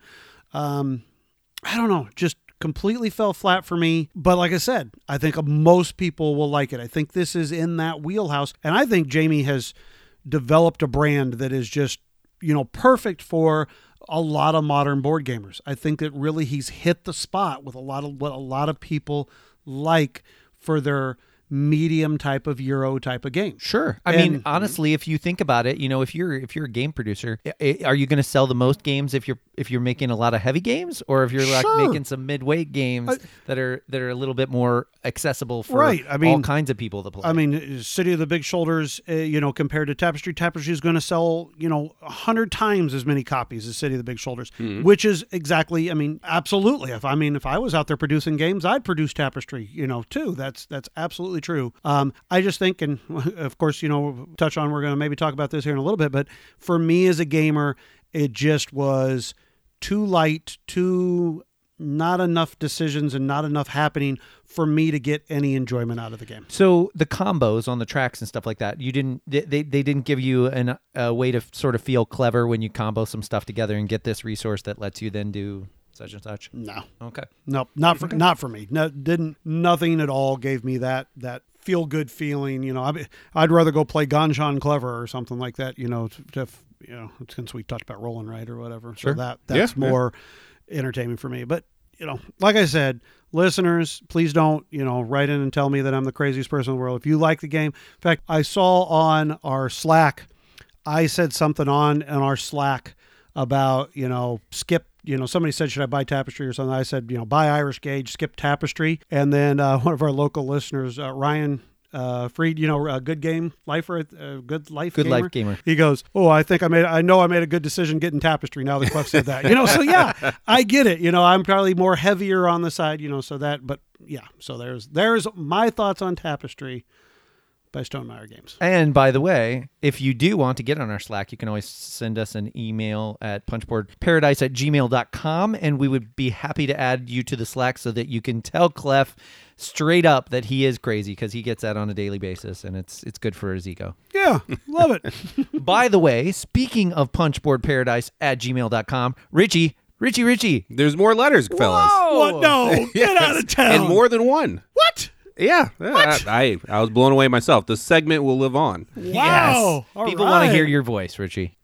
um i don't know just completely fell flat for me but like i said i think most people will like it i think this is in that wheelhouse and i think Jamey has developed a brand that is just you know perfect for a lot of modern board gamers. I think that really he's hit the spot with a lot of what a lot of people like for their medium type of euro type of game. Sure. I mean, honestly, if you think about it, you know, if you're if you're a game producer, are you going to sell the most games if you're if you're making a lot of heavy games, or if you're like Sure. making some midweight games I- that are that are a little bit more accessible for Right, I mean, all kinds of people to play? I mean, City of the Big Shoulders, uh, you know, compared to Tapestry, Tapestry is going to sell, you know, a hundred times as many copies as City of the Big Shoulders, which is exactly, I mean, absolutely. If I mean, if I was out there producing games, I'd produce Tapestry, you know, too. That's that's absolutely true. Um, I just think, and of course, you know, touch on, we're going to maybe talk about this here in a little bit, but for me as a gamer, it just was too light, too not enough decisions and not enough happening for me to get any enjoyment out of the game. so the combos on the tracks and stuff like that, you didn't they they, they didn't give you an, a way to sort of feel clever when you combo some stuff together and get this resource that lets you then do such and such. No, Okay. Nope. not for not for me. No, didn't nothing at all gave me that that feel good feeling. You know, I, I'd rather go play Ganz Schön Clever or something like that. You know, to, to you know, since we talked about rolling right or whatever. Sure. So that that's Yeah, yeah. more entertainment for me. But you know, like I said, listeners, please don't you know write in and tell me that I'm the craziest person in the world. If you like the game, in fact, I saw on our Slack, I said something on on our Slack about you know skip you know somebody said should i buy tapestry or something i said you know buy irish gauge skip tapestry and then uh, one of our local listeners uh, ryan uh, Freed, you know, a good game lifer, uh, good life, Good gamer. life gamer. He goes, "Oh, I think I made. I know I made a good decision getting tapestry. Now that Cliff said that, you know. So yeah, I get it. You know, I'm probably more heavier on the side, you know. So that, but yeah. So there's there's my thoughts on tapestry by Stonemaier Games. And by the way, if you do want to get on our Slack, you can always send us an email at punchboardparadise at gmail.com and we would be happy to add you to the Slack so that you can tell Clef straight up that he is crazy because he gets that on a daily basis and it's it's good for his ego. Yeah, love it. by the way, speaking of punchboardparadise at gmail.com, Richie, Richie, Richie. There's more letters, fellas. what? No, get out of town. And more than one. What? Yeah. yeah, I, I I was blown away myself. The segment will live on. Wow. All People want to hear your voice, Richie.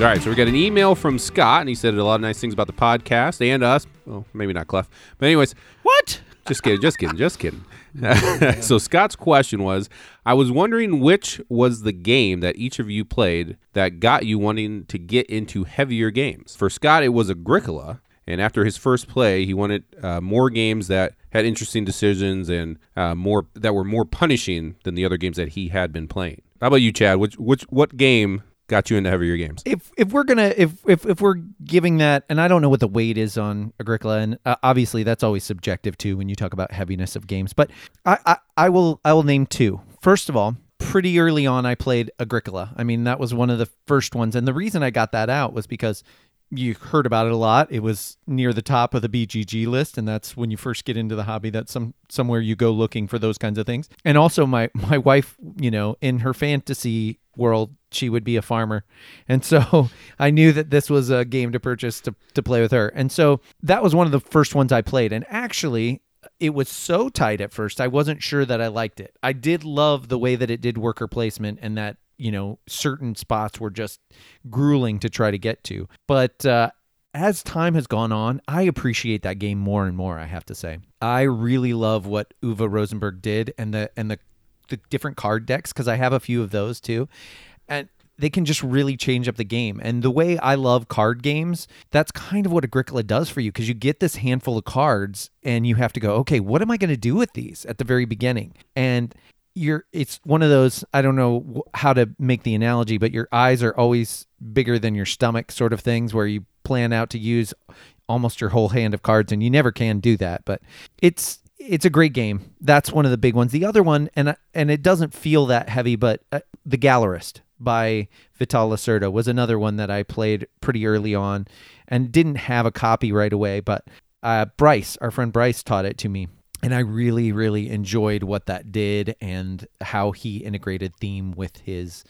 All right, so we got an email from Scott, and he said a lot of nice things about the podcast and us. Well, maybe not Clef, but anyways, What? just kidding, just kidding, just kidding. so Scott's question was, I was wondering which was the game that each of you played that got you wanting to get into heavier games. For Scott, it was Agricola. And after his first play, he wanted uh, more games that had interesting decisions and uh, more that were more punishing than the other games that he had been playing. How about you, Chad? Which which what game got you into heavier games? if if we're gonna if if if we're giving that and i don't know what the weight is on agricola and uh, obviously that's always subjective too when you talk about heaviness of games but I, I i will i will name two. First of all pretty early on i played agricola. I mean that was one of the first ones and the reason i got that out was because you heard about it a lot. It was near the top of the bgg list and that's when you first get into the hobby. That's some somewhere you go looking for those kinds of things. And also my my wife you know in her fantasy world she would be a farmer. And so i knew that this was a game to purchase to, to play with her. And so that was one of the first ones i played. And actually it was so tight at first i wasn't sure that i liked it. I did love the way that it did worker placement and that you know certain spots were just grueling to try to get to. But uh as time has gone on, I appreciate that game more and more, I have to say. I really love what Uwe Rosenberg did and the and the the different card decks because I have a few of those too. And they can just really change up the game. And the way I love card games, that's kind of what Agricola does for you because you get this handful of cards and you have to go, okay, what am I going to do with these at the very beginning? And you're it's one of those I don't know how to make the analogy, but your eyes are always bigger than your stomach sort of things where you plan out to use almost your whole hand of cards and you never can do that, but it's it's a great game. That's one of the big ones. The other one, and and it doesn't feel that heavy, but uh, the Gallerist by Vital Lacerda was another one that I played pretty early on, and didn't have a copy right away. But uh, Bryce, our friend Bryce, taught it to me, and I really, really enjoyed what that did and how he integrated theme with his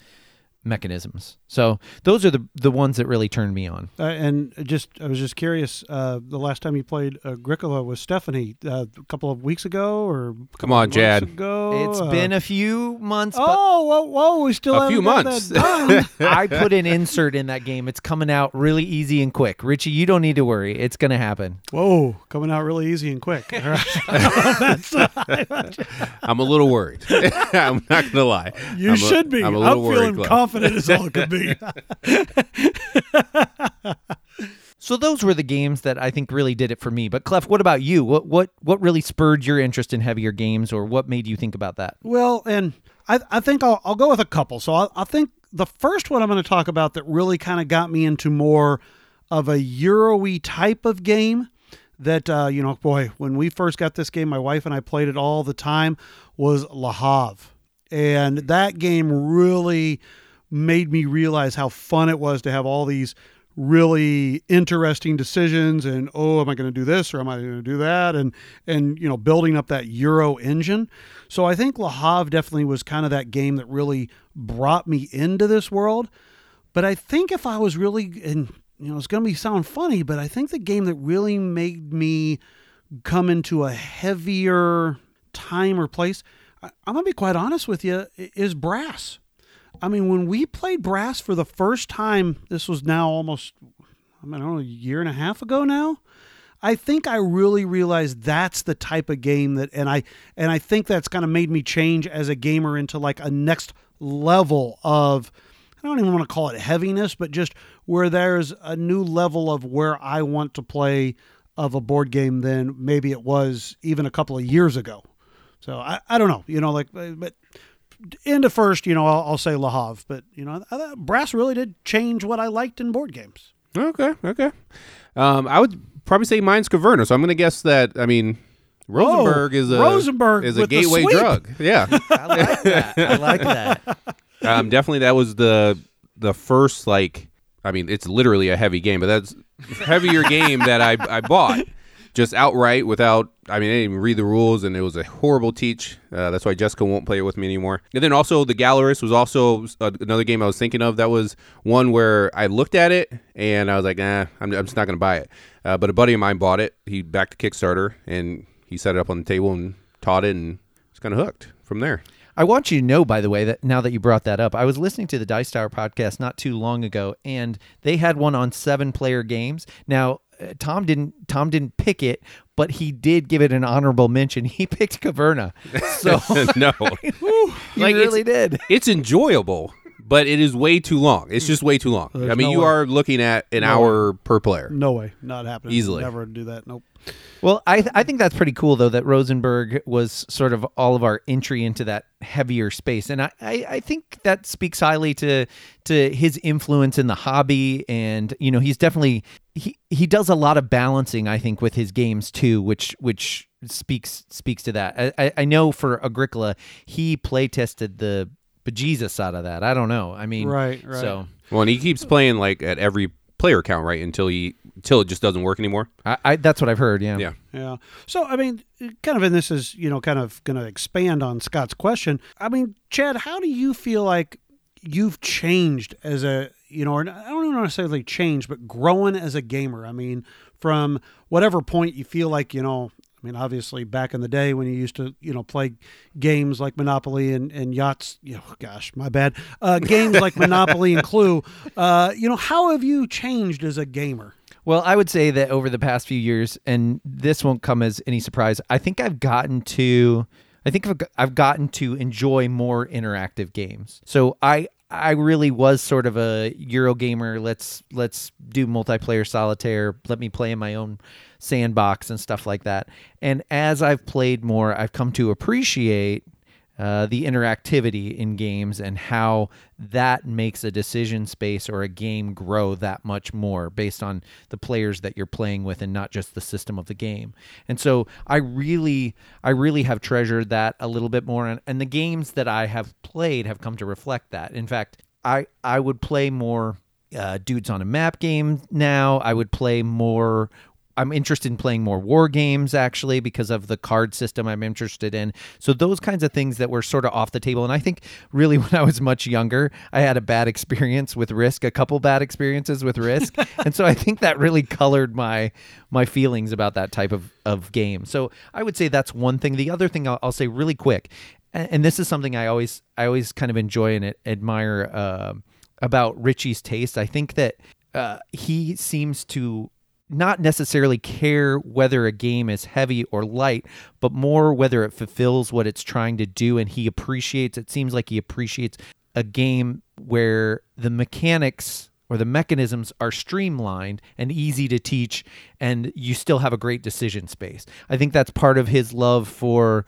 mechanisms. So those are the the ones that really turned me on. Uh, and just, I was just curious. Uh, the last time you played Agricola was Stephanie uh, a couple of weeks ago, or Come on, Jad. Chad. Ago. It's Uh, been a few months, Oh, whoa, whoa! We still A haven't few months. That done. I put an insert in that game. It's coming out really easy and quick. Richie, you don't need to worry. It's going to happen. Whoa, coming out really easy and quick. That's, I'm a little worried. I'm not gonna lie. you I'm a- should be. I'm I'm, a little worried, feeling Cliff. Confident as all could be. So those were the games that I think really did it for me. But Clef, what about you? What what what really spurred your interest in heavier games, or what made you think about that? Well, and I, I think I'll, I'll go with a couple. So I, I think the first one I'm going to talk about that really kind of got me into more of a Euro-y type of game that, uh, you know, boy, when we first got this game, my wife and I played it all the time, was Le Havre. And that game really made me realize how fun it was to have all these really interesting decisions and oh am i going to do this or am i going to do that? And and you know building up that euro engine. So i think le havre definitely was kind of that game that really brought me into this world. But i think if i was really and you know it's going to be sound funny but i think the game that really made me come into a heavier time or place i'm going to be quite honest with you is brass I mean, when we played brass for the first time, this was now almost, I, mean, I don't know, a year and a half ago now. I think I really realized that's the type of game that, and I, and I think that's kind of made me change as a gamer into like a next level of, I don't even want to call it heaviness, but just where there's a new level of where I want to play of a board game than maybe it was even a couple of years ago. So I, I don't know, you know, like, but into first, you know, I'll, I'll say Le Havre, but you know, I, thought brass really did change what I liked in board games. Okay, okay. Um, I would probably say mine's Caverna, so I'm gonna guess that. I mean, Rosenberg is a Rosenberg is a gateway drug. Yeah, I like that. I like that. um, definitely that was the the first like. I mean, it's literally a heavy game, but that's heavier game that I I bought just outright without. I mean, I didn't even read the rules, and it was a horrible teach. Uh, that's why Jessica won't play it with me anymore. And then also the Gallerist was also uh, another game I was thinking of. That was one where I looked at it and I was like, nah, I'm, I'm just not going to buy it. Uh, but a buddy of mine bought it. He backed the Kickstarter and he set it up on the table and taught it, and was kind of hooked from there. I want you to know, by the way, that now that you brought that up, I was listening to the Dice Tower podcast not too long ago, and they had one on seven-player games. Now, Tom didn't Tom didn't pick it, but he did give it an honorable mention. He picked Caverna, so no, he Like, really did. it's enjoyable, but it is way too long. It's just way too long. There's I mean, no you way. are looking at an No hour per player. No way, not happening. Easily. never do that. Nope. Well, I I think that's pretty cool though that Rosenberg was sort of all of our entry into that heavier space, and I, I, I think that speaks highly to to his influence in the hobby, and you know he's definitely he he does a lot of balancing I think with his games too, which which speaks speaks to that. I I, I know for Agricola he play tested the bejesus out of that. I don't know. I mean, Right, right. So Well, and he keeps playing like at every player count, right? Until he until it just doesn't work anymore. I, I that's what I've heard. Yeah. Yeah. Yeah. So, I mean, kind of in this is, you know, kind of going to expand on Scott's question. I mean, Chad, how do you feel like you've changed as a, you know, or I don't necessarily change, but growing as a gamer? I mean, from whatever point you feel like, you know, I mean, obviously, back in the day when you used to, you know, play games like Monopoly and, and yachts, you know, gosh, my bad, uh, games like Monopoly and Clue, uh, you know, how have you changed as a gamer? Well, I would say that over the past few years, and this won't come as any surprise, I think I've gotten to, I think I've, I've gotten to enjoy more interactive games. So I, I really was sort of a Euro gamer. Let's let's do multiplayer solitaire. Let me play in my own sandbox and stuff like that. And as I've played more, I've come to appreciate uh, the interactivity in games and how that makes a decision space or a game grow that much more based on the players that you're playing with and not just the system of the game. And so I really, I really have treasured that a little bit more. And, and the games that I have played have come to reflect that. In fact, I, I would play more uh, dudes on a map game now. I would play more I'm interested in playing more war games actually because of the card system I'm interested in. So those kinds of things that were sort of off the table. And I think really when I was much younger, I had a bad experience with Risk, a couple bad experiences with Risk. and so I think that really colored my my feelings about that type of, of game. So I would say that's one thing. The other thing I'll, I'll say really quick, and, and this is something I always I always kind of enjoy and admire uh, about Richie's taste. I think that uh, he seems to not necessarily care whether a game is heavy or light, but more whether it fulfills what it's trying to do. And he appreciates, it seems like he appreciates a game where the mechanics or the mechanisms are streamlined and easy to teach, and you still have a great decision space. I think that's part of his love for.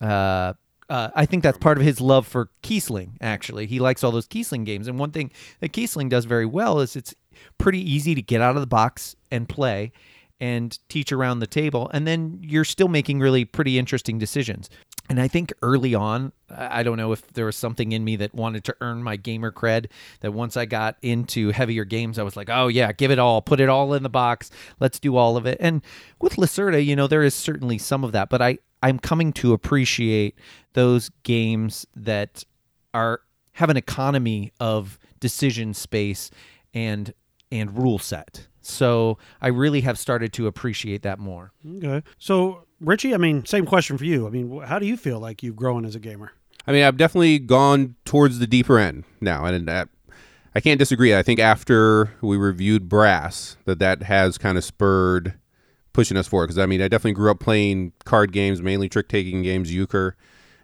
Uh, uh, I think that's part of his love for Kiesling. Actually, he likes all those Kiesling games, and one thing that Kiesling does very well is it's pretty easy to get out of the box and play and teach around the table and then you're still making really pretty interesting decisions. And i think early on i don't know if there was something in me that wanted to earn my gamer cred that once i got into heavier games i was like oh yeah give it all put it all in the box let's do all of it. And with lacerda you know there is certainly some of that but i i'm coming to appreciate those games that are have an economy of decision space and and rule set. So I really have started to appreciate that more. Okay. So, Richie, I mean, same question for you. I mean, how do you feel like you've grown as a gamer? I mean, I've definitely gone towards the deeper end now, and that, I can't disagree. I think after we reviewed Brass, that that has kind of spurred pushing us forward. Because I mean, I definitely grew up playing card games, mainly trick taking games, euchre.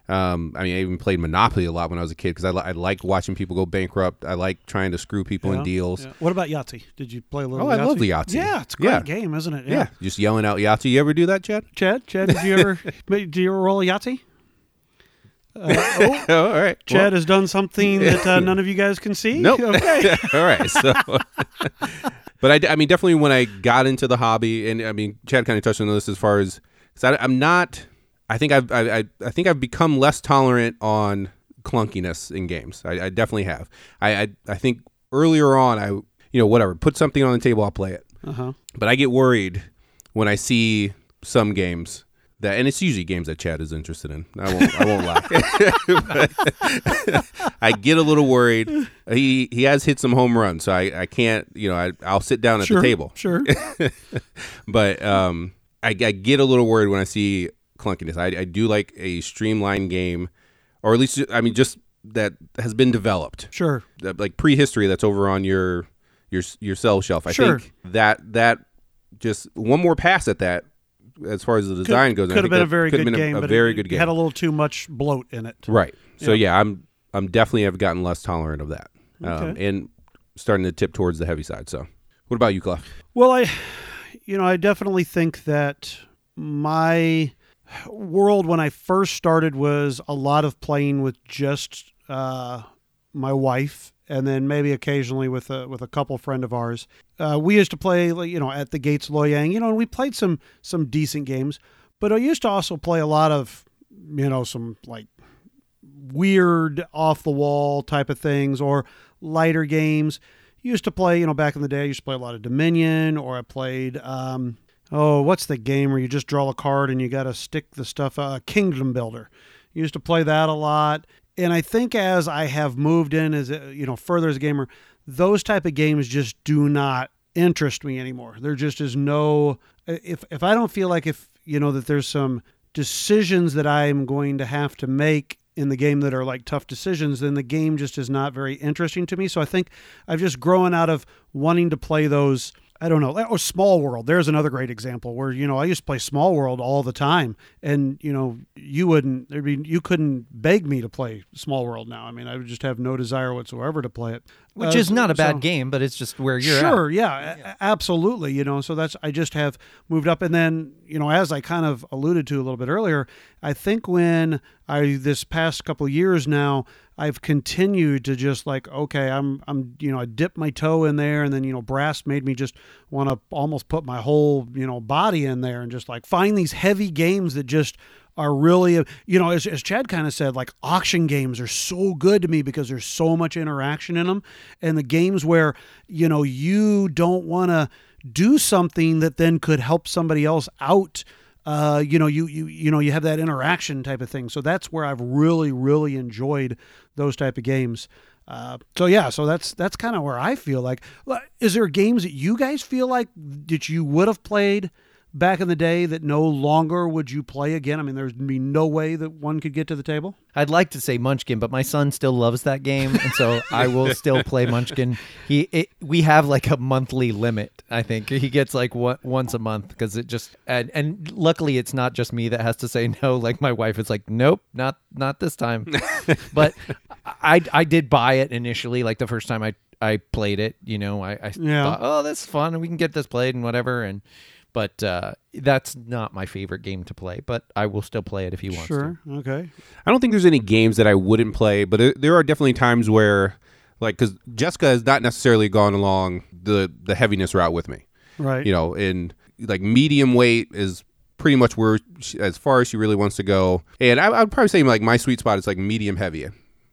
Um, I mean, I even played Monopoly a lot when I was a kid because I, li- I like watching people go bankrupt. I like trying to screw people in deals. yeah. What about Yahtzee? Did you play a little? Oh, I love the Yahtzee. Yeah, it's a great Yeah. game, isn't it? Yeah. just yelling out Yahtzee. You ever do that, Chad? Chad, Chad, did you ever? did you ever roll a Yahtzee? Uh, oh, Oh, all right. Chad has done something that uh, none of you guys can see. Nope. Okay. All right. So, but I, I mean, definitely when I got into the hobby, and I mean, Chad kind of touched on this as far as because I'm not. I think I've I, I, I think I've become less tolerant on clunkiness in games. I, I definitely have. I, I I think earlier on, I you know whatever put something on the table, I'll play it. Uh huh. But I get worried when I see some games that, and it's usually games that Chad is interested in. I won't, I won't lie. I get a little worried. He he has hit some home runs, so I, I can't, you know, I, I'll sit down at Sure. the table. Sure. But um, I, I get a little worried when I see clunkiness. I, I do like a streamlined game, or at least I mean, just that has been developed Sure. that, like prehistory that's over on your your your cell shelf. I Sure. think that that just one more pass at that as far as the design goes. Could have been a very good been game, A, very it, good it had a little too much bloat in it. right. So Yeah. yeah, I'm I'm definitely have gotten less tolerant of that. um, Okay. and starting to tip towards the heavy side. So, what about you, Cliff? Well, I, you know, I definitely think that my world when I first started was a lot of playing with just uh, my wife, and then maybe occasionally with a with a couple friend of ours. Uh, we used to play, you know, at the Gates Loyang, you know, and we played some some decent games. But I used to also play a lot of, you know, some like weird off the wall type of things or lighter games. Used to play, you know, back in the day, I used to play a lot of Dominion or I played, um, oh, what's the game where you just draw a card and you got to stick the stuff, uh, Kingdom Builder. Used to play that a lot. And I think as I have moved in as, you know, further as a gamer, those type of games just do not interest me anymore. There just is no, if, if I don't feel like if, you know, that there's some decisions that I'm going to have to make in the game that are like tough decisions, then the game just is not very interesting to me. So I think I've just grown out of wanting to play those. I don't know. Or Small World. There's another great example where you know I used to play Small World all the time, and you know you wouldn't. I mean, you couldn't beg me to play Small World now. I mean, I would just have no desire whatsoever to play it. Which Uh, is not a bad so- game, but it's just where you're sure, yeah, a- absolutely. You know, so that's I just have moved up, and then you know, as I kind of alluded to a little bit earlier, I think when I this past couple years now, I've continued to just like, okay, I'm I'm you know, I dipped my toe in there, and then you know, brass made me just want to almost put my whole you know body in there, and just like find these heavy games that just are really you know as, as chad kind of said like auction games are so good to me because there's so much interaction in them and the games where you know you don't want to do something that then could help somebody else out uh, you know you, you you know you have that interaction type of thing. So that's where i've really really enjoyed those type of games. Uh, so yeah so that's that's kind of where i feel like is there games that you guys feel like that you would have played back in the day that no longer would you play again? I mean, there'd be no way that one could get to the table. I'd like to say Munchkin, but my son still loves that game, and so I will still play Munchkin. He, it, we have like a monthly limit. I think he gets like one, once a month because it just and, and luckily it's not just me that has to say no. Like my wife is like, nope, not not this time. but I I did buy it initially, like the first time I I played it. You know, I, I Yeah. thought, oh, that's fun, and we can get this played and whatever, and. But uh, that's not my favorite game to play. But I will still play it if he wants to. Sure. Okay. I don't think there's any games that I wouldn't play, but there, there are definitely times where, like, because Jessica has not necessarily gone along the the heaviness route with me. Right. You know, and like medium weight is pretty much where she, as far as she really wants to go. And I, I would probably say like my sweet spot is like medium heavy,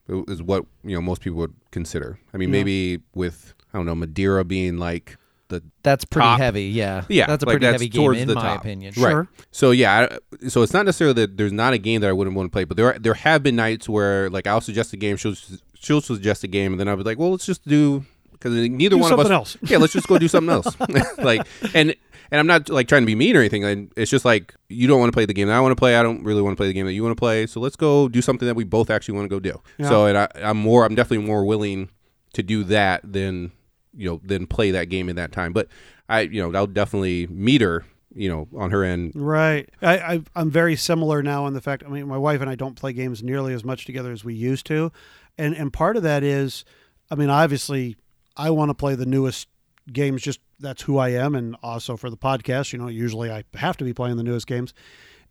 is what you know most people would consider. I mean, Yeah. maybe with I don't know Madeira being like the That's pretty Top. heavy, yeah. Yeah, that's a like pretty that's heavy game in my top. opinion. Right. Sure. So yeah, I- so it's not necessarily that there's not a game that I wouldn't want to play, but there are, there have been nights where like I'll suggest a game, she'll she'll suggest a game, and then I'll be like, well, let's just do because neither Do one of us. else. yeah, let's just go do something else. like and and I'm not like trying to be mean or anything. And it's just like you don't want to play the game that I want to play. I don't really want to play the game that you want to play. So let's go do something that we both actually want to go do. Yeah. So and I, I'm more, I'm definitely more willing to do that than you know then play that game in that time. But I, you know, I'll definitely meet her, you know, on her end. Right. I, I I'm very similar now in the fact. I mean, my wife and I don't play games nearly as much together as we used to, and and part of that is, I mean, obviously, I want to play the newest games. Just that's who I am, and also for the podcast, you know, usually I have to be playing the newest games,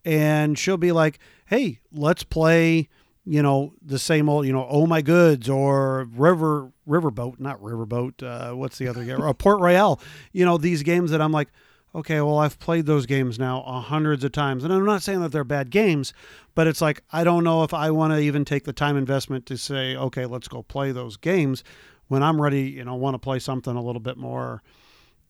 and she'll be like, "Hey, let's play." You know the same old, you know, oh my goods or river riverboat, not riverboat. Uh, what's the other game? Or Port Royal. You know these games that I'm like, okay, well, I've played those games now hundreds of times. And I'm not saying that they're bad games, but it's like, I don't know if I want to even take the time investment to say, okay, let's go play those games when I'm ready, you know, want to play something a little bit more,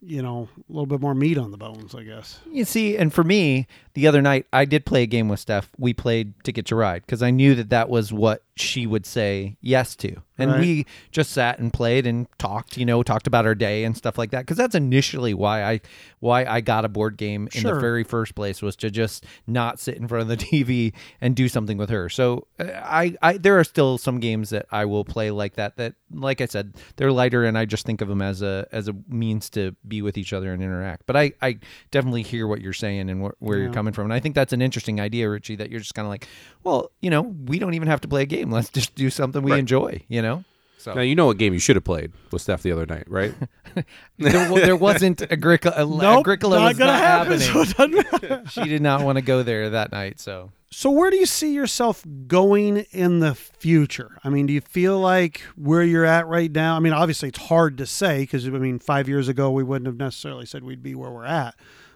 you know, a little bit more meat on the bones, I guess. You see, and for me, the other night I did play a game with Steph. We played Ticket to Ride because I knew that that was what she would say yes to, and Right. we just sat and played and talked. You know, talked about our day and stuff like that. Because that's initially why I why I got a board game in Sure. the very first place was to just not sit in front of the TV and do something with her. So uh, I, I there are still some games that I will play like that. That like I said, they're lighter, and I just think of them as a as a means to be with each other and interact. But I I definitely hear what you're saying and wh- where Yeah. you're coming from, and I think that's an interesting idea, Richie. That you're just kind of like, well, you know, we don't even have to play a game. Let's just do something we Right. enjoy. You know. So Now you know what game you should have played with Steph the other night, right? there, there wasn't Agricola. Nope, Agricola not was gonna not happen. happening. So, it doesn't matter. she did not want to go there that night. So so where do you see yourself going in the future? I mean, do you feel like where you're at right now? I mean, obviously it's hard to say because I mean, five years ago we wouldn't have necessarily said we'd be where we're at.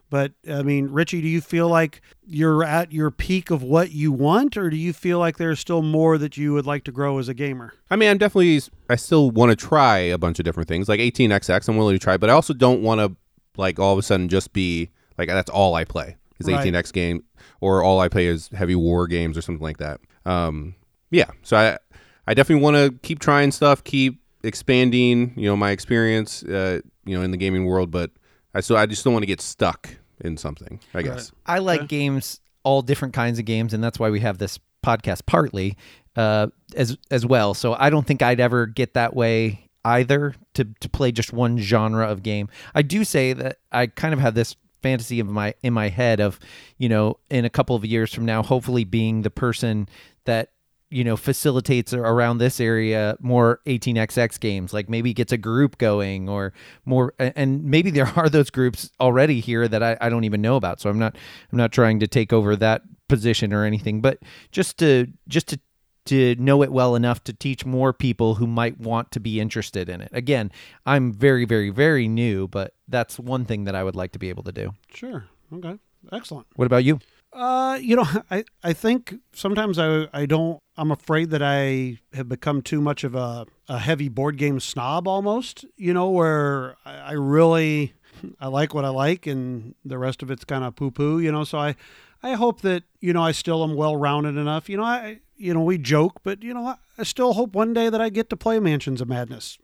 But I mean, Richie, do you feel like you're at your peak of what you want, or do you feel like there's still more that you would like to grow as a gamer? I mean, I'm definitely, I still want to try a bunch of different things, like 18xx. I'm willing to try, but I also don't want to, like, all of a sudden just be like that's all I play is Right. 18x game, or all I play is heavy war games or something like that. Um, yeah. So I, I definitely want to keep trying stuff, keep expanding, you know, my experience, uh, you know, in the gaming world, but I still, I just don't want to get stuck in something. I guess. I like games, all different kinds of games, and that's why we have this podcast partly uh, as as well. So I don't think I'd ever get that way either to to play just one genre of game. I do say that I kind of have this fantasy of my in my head of you know in a couple of years from now hopefully being the person that you know facilitates around this area more 18xx games like maybe gets a group going or more and maybe there are those groups already here that I, I don't even know about so i'm not i'm not trying to take over that position or anything but just to just to to know it well enough to teach more people who might want to be interested in it again i'm very very very new but that's one thing that i would like to be able to do Sure. Okay. Excellent. what about you Uh, you know, I, I think sometimes I, I don't, I'm afraid that I have become too much of a, a heavy board game snob almost, you know, where I, I really, I like what I like and the rest of it's kind of poo poo, you know, so I, I hope that, you know, I still am well rounded enough, you know, I, you know, we joke, but you know, I, I still hope one day that I get to play Mansions of Madness.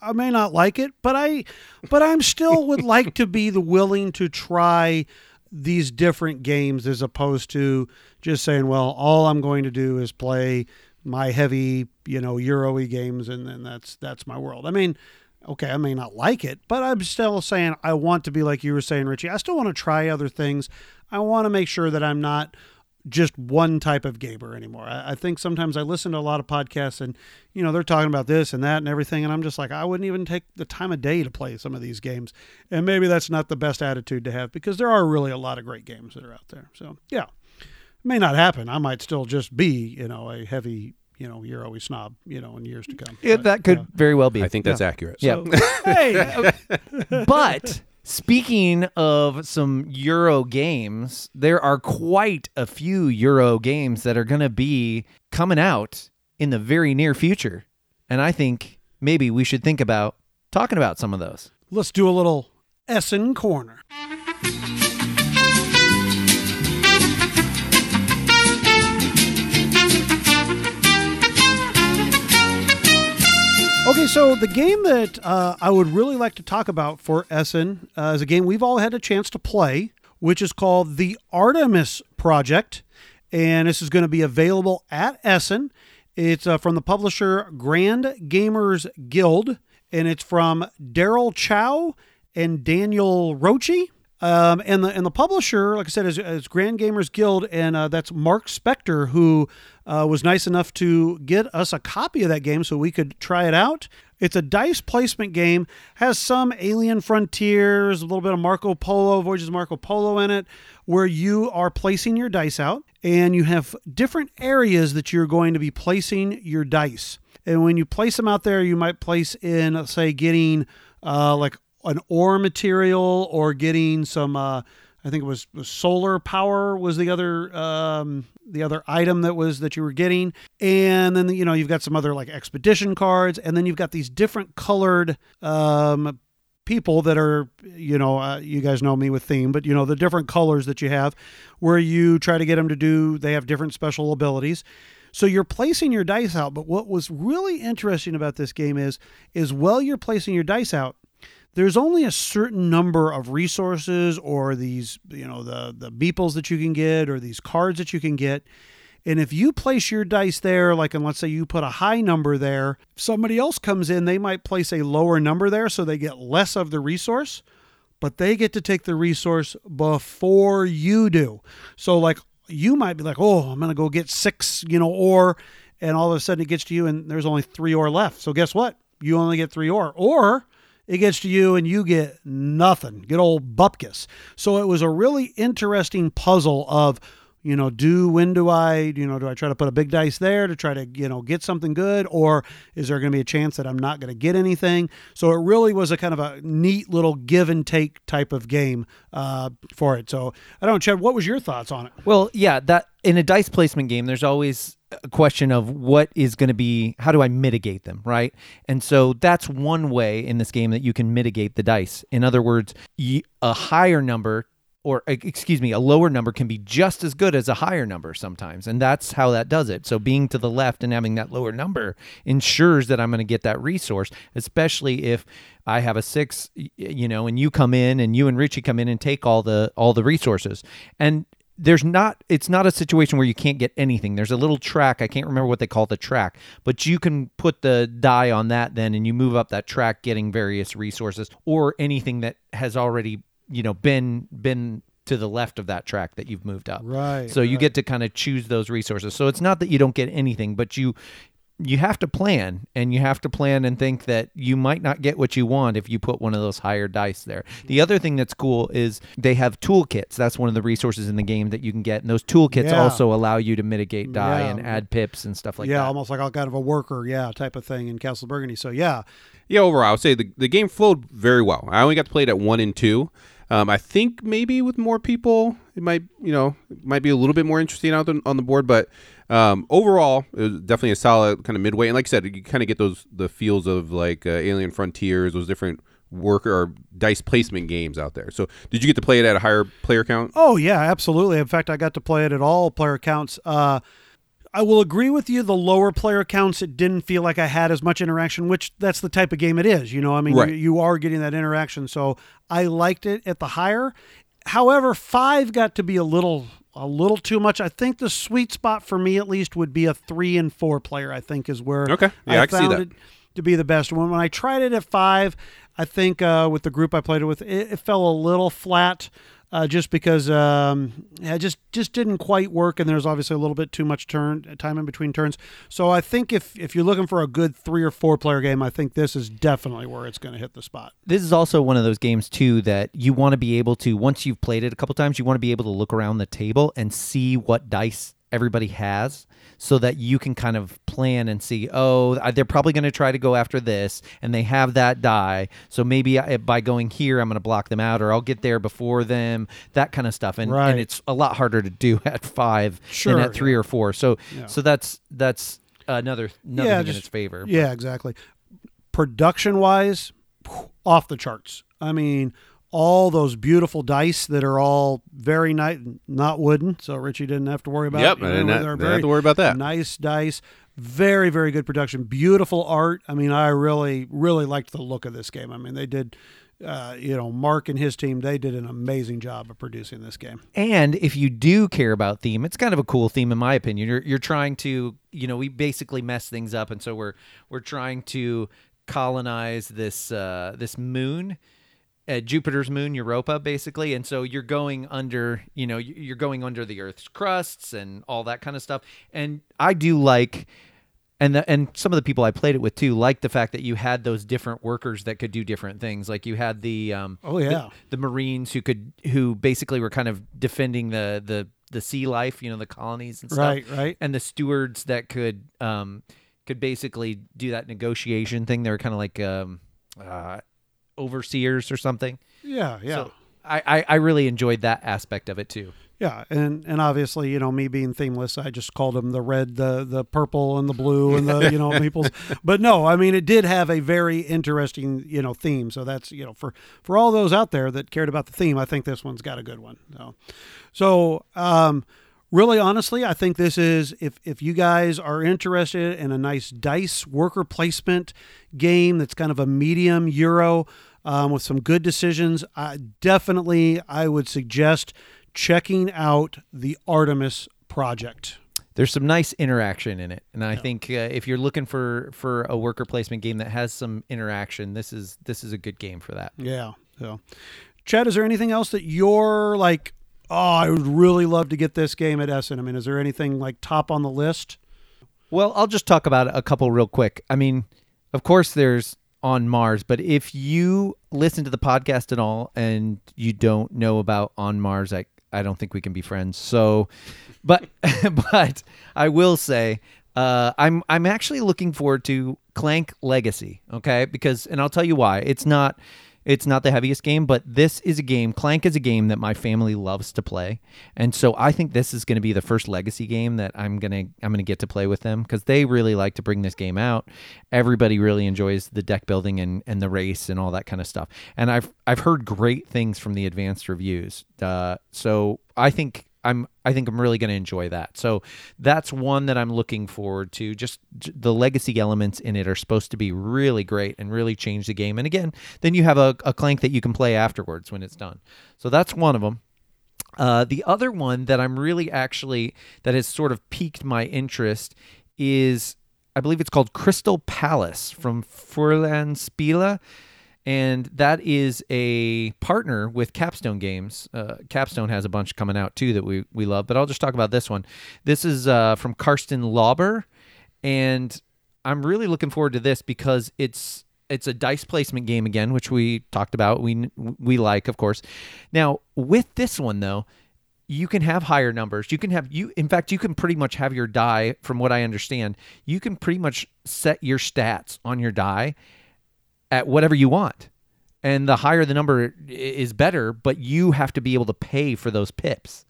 I may not like it, but I, but I'm still would like to be the willing to try these different games as opposed to just saying, well, all I'm going to do is play my heavy, you know, Euro-y games, and then that's that's my world. I mean, okay, I may not like it, but I'm still saying I want to be like you were saying, Richie. I still want to try other things. I want to make sure that I'm not just one type of gamer anymore. I, I think sometimes I listen to a lot of podcasts and, you know, they're talking about this and that and everything. And I'm just like, I wouldn't even take the time of day to play some of these games. And maybe that's not the best attitude to have because there are really a lot of great games that are out there. So, yeah, it may not happen. I might still just be, you know, a heavy, you know, you're always snob, you know, in years to come. yeah, But, that could yeah. very well be I think that's accurate. yeah hey, but speaking of some Euro games, there are quite a few Euro games that are going to be coming out in the very near future. And I think maybe we should think about talking about some of those. let's do a little Essen Corner. Okay, so the game that uh, I would really like to talk about for Essen uh, is a game we've all had a chance to play, which is called the Artemis Project. And this is going to be available at Essen. It's uh, from the publisher Grand Gamers Guild, and it's from Daryl Chow and Daniel Rocchi. Um, and the and the publisher, like I said, is, is Grand Gamers Guild, and uh, that's Mark Spector, who uh, was nice enough to get us a copy of that game so we could try it out. It's a dice placement game, has some Alien Frontiers, a little bit of Marco Polo, Voyages of Marco Polo in it, where you are placing your dice out, and you have different areas that you're going to be placing your dice. And when you place them out there, you might place in, say, getting uh, like an ore material or getting some uh, I think it was, solar power was the other um, the other item that was that you were getting. And then you know you've got some other like expedition cards. And then you've got these different colored um, people that are you know uh, you guys know me with theme but you know the different colors that you have where you try to get them to do they have different special abilities. So you're placing your dice out but what was really interesting about this game is is while you're placing your dice out there's only a certain number of resources or these you know the the beeples that you can get or these cards that you can get and if you place your dice there like and let's say you put a high number there somebody else comes in they might place a lower number there so they get less of the resource but they get to take the resource before you do so like you might be like oh i'm gonna go get six you know or, and all of a sudden it gets to you and there's only three ore left. So guess what? You only get three ore. Or it gets to you and you get nothing. Good old bupkis. So it was a really interesting puzzle of you know, do when do I, you know, do I try to put a big dice there to try to, you know, get something good, or is there going to be a chance that I'm not going to get anything? So it really was a kind of a neat little give and take type of game uh, for it. So I don't know, Chad, what was your thoughts on it? Well, yeah, that in a dice placement game, there's always a question of what is going to be how do I mitigate them, right? And so that's one way in this game that you can mitigate the dice. In other words, a higher number or excuse me, a lower number can be just as good as a higher number sometimes. And that's how that does it. So being to the left and having that lower number ensures that I'm going to get that resource, especially if I have a 6, you know, and you come in and you and Richie come in and take all the all the resources. And there's not it's not a situation where you can't get anything there's a little track i can't remember what they call the track but you can put the die on that then and you move up that track getting various resources or anything that has already you know been been to the left of that track that you've moved up. Right. So you right. get to kind of choose those resources. So it's not that you don't get anything, but you you have to plan and you have to plan and think that you might not get what you want if you put one of those higher dice there. The other thing that's cool is they have toolkits. That's one of the resources in the game that you can get. And those toolkits yeah. also allow you to mitigate die yeah. and add pips and stuff like yeah, that. Yeah, almost like a kind of a worker, yeah, type of thing in Castle Burgundy. So yeah. Yeah, overall, I would say the, the game flowed very well. I only got to play it at one and two. Um, I think maybe with more people, it might you know it might be a little bit more interesting out on the board. But um, overall, it was definitely a solid kind of midway. And like I said, you kind of get those the feels of like uh, Alien Frontiers, those different worker or dice placement games out there. So, did you get to play it at a higher player count? Oh yeah, absolutely. In fact, I got to play it at all player counts. Uh, I will agree with you. The lower player counts, it didn't feel like I had as much interaction, which that's the type of game it is. You know, I mean, right. you, you, are getting that interaction. So I liked it at the higher. However, five got to be a little a little too much. I think the sweet spot for me, at least, would be a three and four player. I think is where okay, yeah, I, I found it to be the best one. When I tried it at five, I think uh, with the group I played it with, it, it fell a little flat uh, just because um, it just just didn't quite work, and there's obviously a little bit too much turn time in between turns. So I think if if you're looking for a good three or four player game, I think this is definitely where it's going to hit the spot. This is also one of those games too that you want to be able to once you've played it a couple times, you want to be able to look around the table and see what dice everybody has so that you can kind of plan and see oh they're probably going to try to go after this and they have that die. So maybe I, by going here i'm going to block them out or i'll get there before them that kind of stuff. And, right. and it's a lot harder to do at five sure, than at three or four. So yeah. so that's that's another another yeah, thing just, in its favor yeah exactly. Production wise off the charts. I mean all those beautiful dice that are all very nice, not wooden. So Richie didn't have to worry about. Yep, it. I didn't, have, didn't have to worry about that. Nice dice, very very good production, beautiful art. I mean, I really really liked the look of this game. I mean, they did. Uh, you know, Mark and his team, they did an amazing job of producing this game. And if you do care about theme, it's kind of a cool theme in my opinion. You're you're trying to, you know, we basically mess things up, and so we're we're trying to colonize this uh, this moon uh, Jupiter's moon, Europa, basically. And so you're going under, you know, you're going under the Earth's crusts and all that kind of stuff. And I do like, and the, and some of the people I played it with too like the fact that you had those different workers that could do different things. Like you had the um, oh yeah the, the Marines who could who basically were kind of defending the the the sea life, you know, the colonies and stuff. Right, right. And the stewards that could um could basically do that negotiation thing. They were kind of like um uh, overseers or something. Yeah, yeah. So I, I, I really enjoyed that aspect of it too. Yeah, and and obviously, you know, me being themeless, I just called them the red, the the purple, and the blue, and the you know meeples. But no, I mean, it did have a very interesting you know theme. So that's you know for for all those out there that cared about the theme, I think this one's got a good one. So, so um, really honestly, I think this is if if you guys are interested in a nice dice worker placement game that's kind of a medium euro um, with some good decisions, I definitely I would suggest checking out the Artemis project. There's some nice interaction in it, and I yeah. think uh, if you're looking for for a worker placement game that has some interaction, this is this is a good game for that. Yeah. So, Chad, is there anything else that you're like? Oh, I would really love to get this game at Essen. I mean, is there anything like top on the list? Well, I'll just talk about a couple real quick. I mean, of course, there's on Mars, but if you listen to the podcast at all and you don't know about on Mars, I I don't think we can be friends. So, but but I will say uh, I'm I'm actually looking forward to Clank Legacy. Okay, because and I'll tell you why. It's not it's not the heaviest game, but this is a game. Clank is a game that my family loves to play, and so I think this is going to be the first legacy game that I'm gonna I'm gonna get to play with them because they really like to bring this game out. Everybody really enjoys the deck building and, and the race and all that kind of stuff. And I've I've heard great things from the advanced reviews. Uh, so I think I'm I think I'm really going to enjoy that. So that's one that I'm looking forward to. Just the legacy elements in it are supposed to be really great and really change the game. And again, then you have a, a clank that you can play afterwards when it's done. So that's one of them. Uh, the other one that I'm really actually that has sort of piqued my interest is I believe it's called Crystal Palace from Feuerland Spiele and that is a partner with Capstone Games. Uh, Capstone has a bunch coming out too that we we love, but I'll just talk about this one. This is uh, from Carsten Lauber, and I'm really looking forward to this because it's it's a dice placement game again, which we talked about. We we like, of course. Now with this one though, you can have higher numbers. You can have you in fact you can pretty much have your die from what I understand. You can pretty much set your stats on your die at whatever you want. And the higher the number is better, but you have to be able to pay for those pips.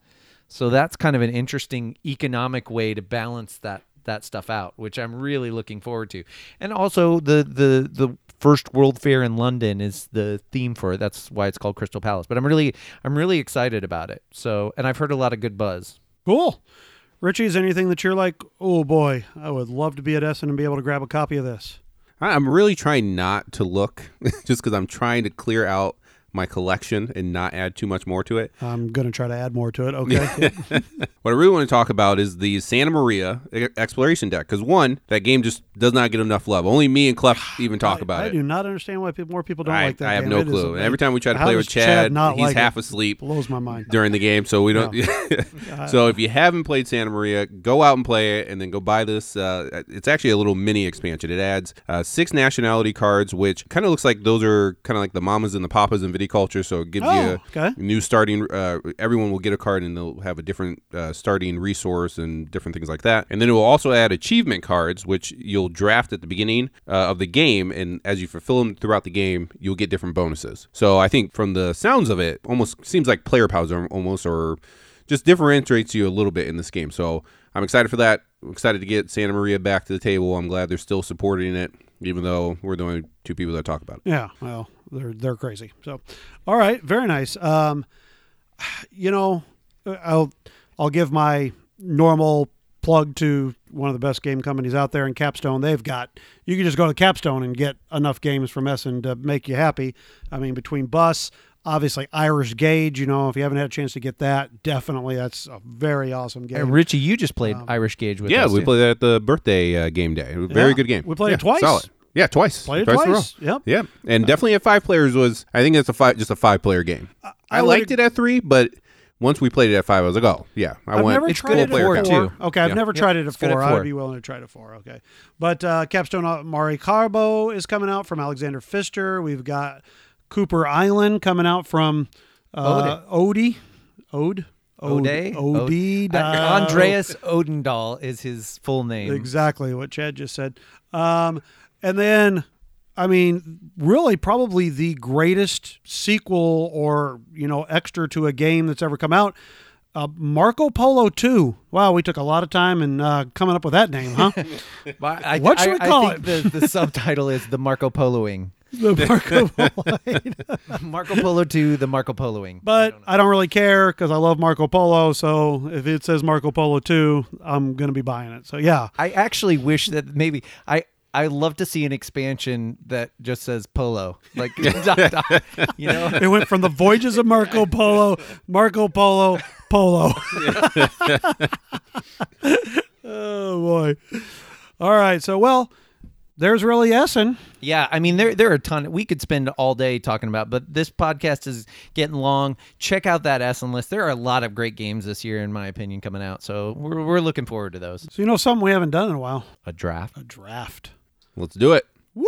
So that's kind of an interesting economic way to balance that that stuff out, which I'm really looking forward to. And also the the the first World Fair in London is the theme for it. That's why it's called Crystal Palace. But I'm really I'm really excited about it. So and I've heard a lot of good buzz. Cool. Richie, is anything that you're like, oh boy, I would love to be at Essen and be able to grab a copy of this? I'm really trying not to look just because I'm trying to clear out my collection and not add too much more to it. I'm going to try to add more to it. Okay. what I really want to talk about is the Santa Maria exploration deck because one, that game just does not get enough love. Only me and Clef even talk I, about I it. I do not understand why people, more people don't I, like that. I have game. no It clue. every time we try to play with Chad, not he's like half it? asleep Blows my mind. during the game, so we don't. so if you haven't played Santa Maria, go out and play it, and then go buy this. Uh, it's actually a little mini expansion. It adds uh, six nationality cards, which kind of looks like those are kind of like the mamas and the papas in viticulture. So it gives Oh, you okay. new starting. Uh, everyone will get a card, and they'll have a different uh, starting resource and different things like that. And then it will also add achievement cards, which you'll draft at the beginning uh, of the game, and as you fulfill them throughout the game, you'll get different bonuses. So I think from the sounds of it, almost seems like player powers are almost or just differentiates you a little bit in this game. So I'm excited for that. I'm excited to get Santa Maria back to the table. I'm glad they're still supporting it, even though we're the only two people that talk about it. Yeah, well, they're they're crazy. So, all right, very nice. Um, you know, I'll I'll give my normal plug to one of the best game companies out there in Capstone. They've got you can just go to Capstone and get enough games from Essen to make you happy. I mean, between Bus, obviously Irish Gauge. You know, if you haven't had a chance to get that, definitely that's a very awesome game. And Richie, you just played Irish Gauge with Yeah, us. we too. played that at the birthday uh, game day. It was a Very Yeah, good game. we played it twice. Solid. Yeah, twice. Played it in a row. twice. Yep. Yeah, and definitely at five players was. I think it's a five, just a five player game. I, I would liked it at three, but once we played it at five, I was like, oh yeah, I I've went. never It's tried it at at four, four. too. Okay, I've Yeah. never tried it at it's good four. I would be willing to try it at four. Okay, but uh, Capstone uh, Maracaibo is coming out from Alexander Pfister. We've got Cooper Island coming out from uh, Odie. Ode. Ode? Ode. Uh, Andreas Odendahl is his full name. Exactly what Chad just said. Um, and then, I mean, really, probably the greatest sequel or you know extra to a game that's ever come out. Uh, Marco Polo 2. Wow, we took a lot of time in uh, coming up with that name, huh? But I, What should I, we call I think The, the subtitle is the Marco Poloing. the Marco Polo. Marco Polo 2, the Marco Poloing. But I don't really care because I love Marco Polo. So if it says Marco Polo 2, I'm going to be buying it. So yeah. I actually wish that maybe I I love to see an expansion that just says Polo, like dot, dot, you know. It went from the Voyages of Marco Polo, Marco Polo, Polo. oh boy! All right, so well, There's really Essen. Yeah, I mean there there are a ton. We could spend all day talking about, but this podcast is getting long. Check out that Essen list. There are a lot of great games this year, in my opinion, coming out. So we're we're looking forward to those. So you know something we haven't done in a while? A draft. A draft. Let's do it. Woo!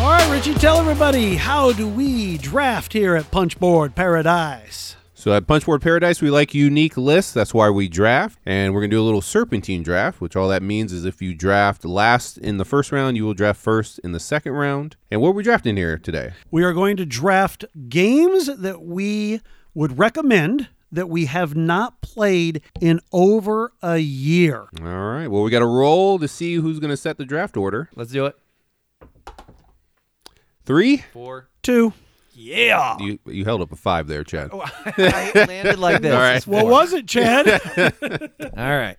All right, Richie, tell everybody how do we draft here at Punchboard Paradise? So at Punchboard Paradise, we like unique lists. That's why we draft. And we're going to do a little serpentine draft, which all that means is if you draft last in the first round, you will draft first in the second round. And what are we drafting here today? We are going to draft games that we would recommend that we have not played in over a year. All right. Well, we got to roll to see who's going to set the draft order. Let's do it. Three. Four. Two. Yeah. You you held up a five there, Chad. Oh, I landed like this. All right. What four. was it, Chad? All right.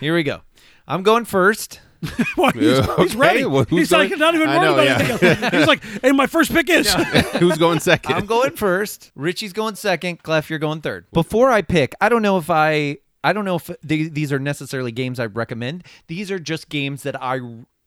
Here we go. I'm going first. Why, he's, he's Okay, ready. well, who's he's like going- not even I worried know, about yeah. anything else. He's like, hey, my first pick is. who's going 2nd I'm going first. Richie's going second. Clef, you're going third. Before I pick, I don't know if I I don't know if th- these are necessarily games I recommend. These are just games that I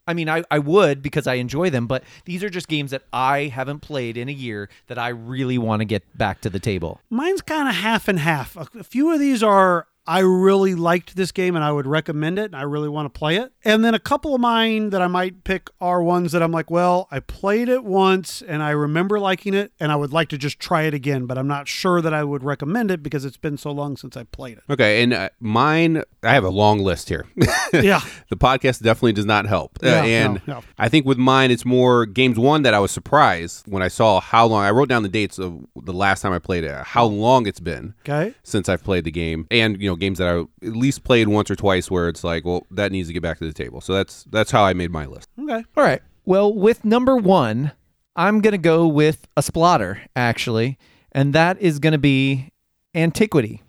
I mean, I, I would because I enjoy them, but these are just games that I haven't played in a year that I really want to get back to the table. Mine's kind of half and half. A, few of these are I really liked this game and I would recommend it and I really want to play it. And then a couple of mine that I might pick are ones that I'm like, well, I played it once and I remember liking it and I would like to just try it again, but I'm not sure that I would recommend it because it's been so long since I played it. Okay, and uh, mine, I have a long list here. Yeah. the podcast definitely does not help. Uh, Yeah, and no, no. I think with mine, it's more games one that I was surprised when I saw how long. I wrote down the dates of the last time I played it, how long it's been Okay. since I've played the game, and you know games that I at least played once or twice where it's like, well, that needs to get back to the table. So that's that's how I made my list. Okay. All right. Well, with number one, I'm going to go with a Splotter actually, and that is going to be Antiquity.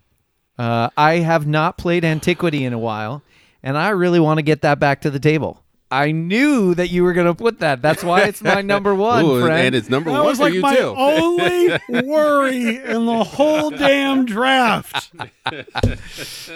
Uh, I have not played Antiquity in a while, and I really want to get that back to the table. I knew that you were going to put that. That's why it's my number one, Ooh, friend. and it's number That one was for like you my too. only worry in the whole damn draft.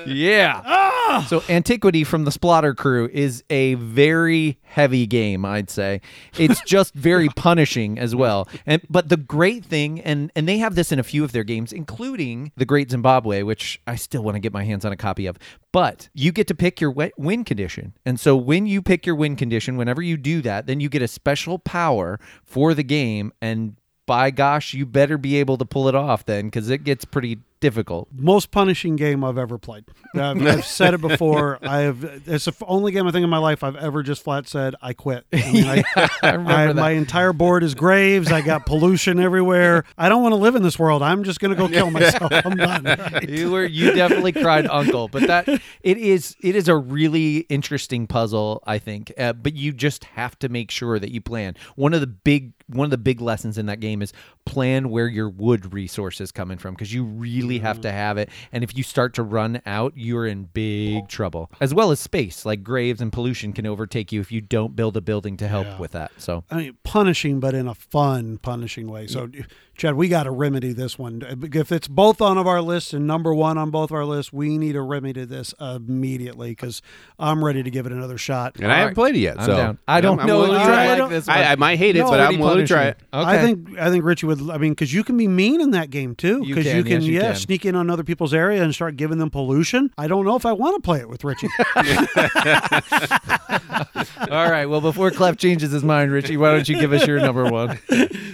Yeah. Ah! So Antiquity from the Splotter crew is a very heavy game, I'd say. It's just very punishing as well. And but the great thing and and they have this in a few of their games including The Great Zimbabwe, which I still want to get my hands on a copy of. But you get to pick your win condition. And so when you pick your win condition, whenever you do that, then you get a special power for the game and by gosh, you better be able to pull it off then cuz it gets pretty difficult. most punishing game I've ever played. I've, I've said it before. I have. It's the only game I think in my life I've ever just flat said I quit. I mean, I, I I- my entire board is graves. I got pollution everywhere. I don't want to live in this world. I'm just going to go kill myself. I'm done. you were you definitely cried uncle but that it is it is a really interesting puzzle i think uh, but you just have to make sure that you plan one of the big one of the big lessons in that game is plan where your wood resource is coming from because you really have to mm. have it. And if you start to run out you're in big trouble. As well as space like graves and pollution can overtake you if you don't build a building to help with that so. I mean, punishing, but in a fun, punishing way. So, Chad, we got to remedy this one. If it's both on of our lists and number one on both of our lists, we need to remedy this immediately because I'm ready to give it another shot. and I haven't right. played it yet. I'm so down. I don't I'm- I'm know willing to try I like don't- this I, I might hate it, No, but I'm willing to try it. punishing. I think I think Richie would. I mean, because you can be mean in that game too. You Because can, you can, yes, you yeah, can. sneak in on other people's area and start giving them pollution. I don't know if I want to play it with Richie. all right well before clef changes his mind richie why don't you give us your number one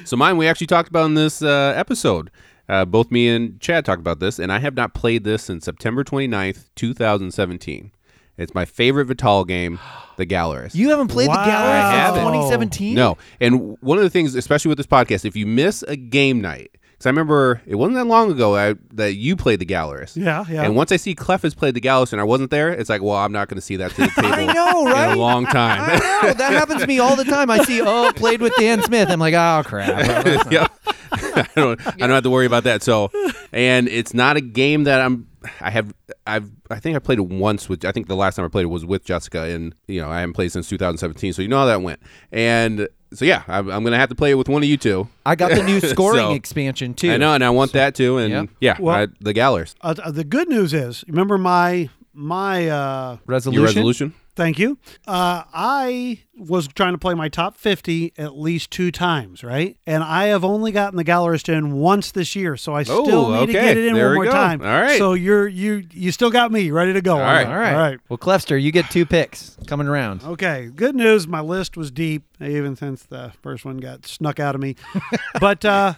So mine, we actually talked about in this uh, episode. Uh, both me and Chad talked about this, and I have not played this since September 29th, 2017. It's my favorite Vital game, The Gallerist. You haven't played Wow. the gallery I since haven't. 2017? No. And one of the things, especially with this podcast, if you miss a game night, because I remember it wasn't that long ago I, that you played The Gallerist. Yeah, yeah. And once I see Clef has played The Gallerist and I wasn't there, it's like, well, I'm not going to see that to the table I know, in right? a long time. I know. That happens to me all the time. I see, oh, played with Dan Smith. I'm like, oh, crap. yep. I don't I don't have to worry about that. So, and it's not a game that I'm I have I've I think I played it once with I think the last time I played it was with Jessica and you know, I haven't played since 2017. So you know how that went. And so yeah, I'm, I'm gonna have to play it with one of you two. I got the new scoring So- expansion too. I know, and I want that too. And Yep. yeah, Well- I, the Gallers. Uh, uh, the good news is, remember my my uh, Resolution. Your resolution? Thank you. Uh, I was trying to play my top 50 at least two times, right? And I have only gotten the Gallerist in once this year, so I still Oh, need to get it in There one more go. time. All right. So you're you you still got me ready to go. on right. that. All right. All right. Well, Clefster, you get two picks coming around. Okay. Good news. My list was deep, even since the first one got snuck out of me. but uh,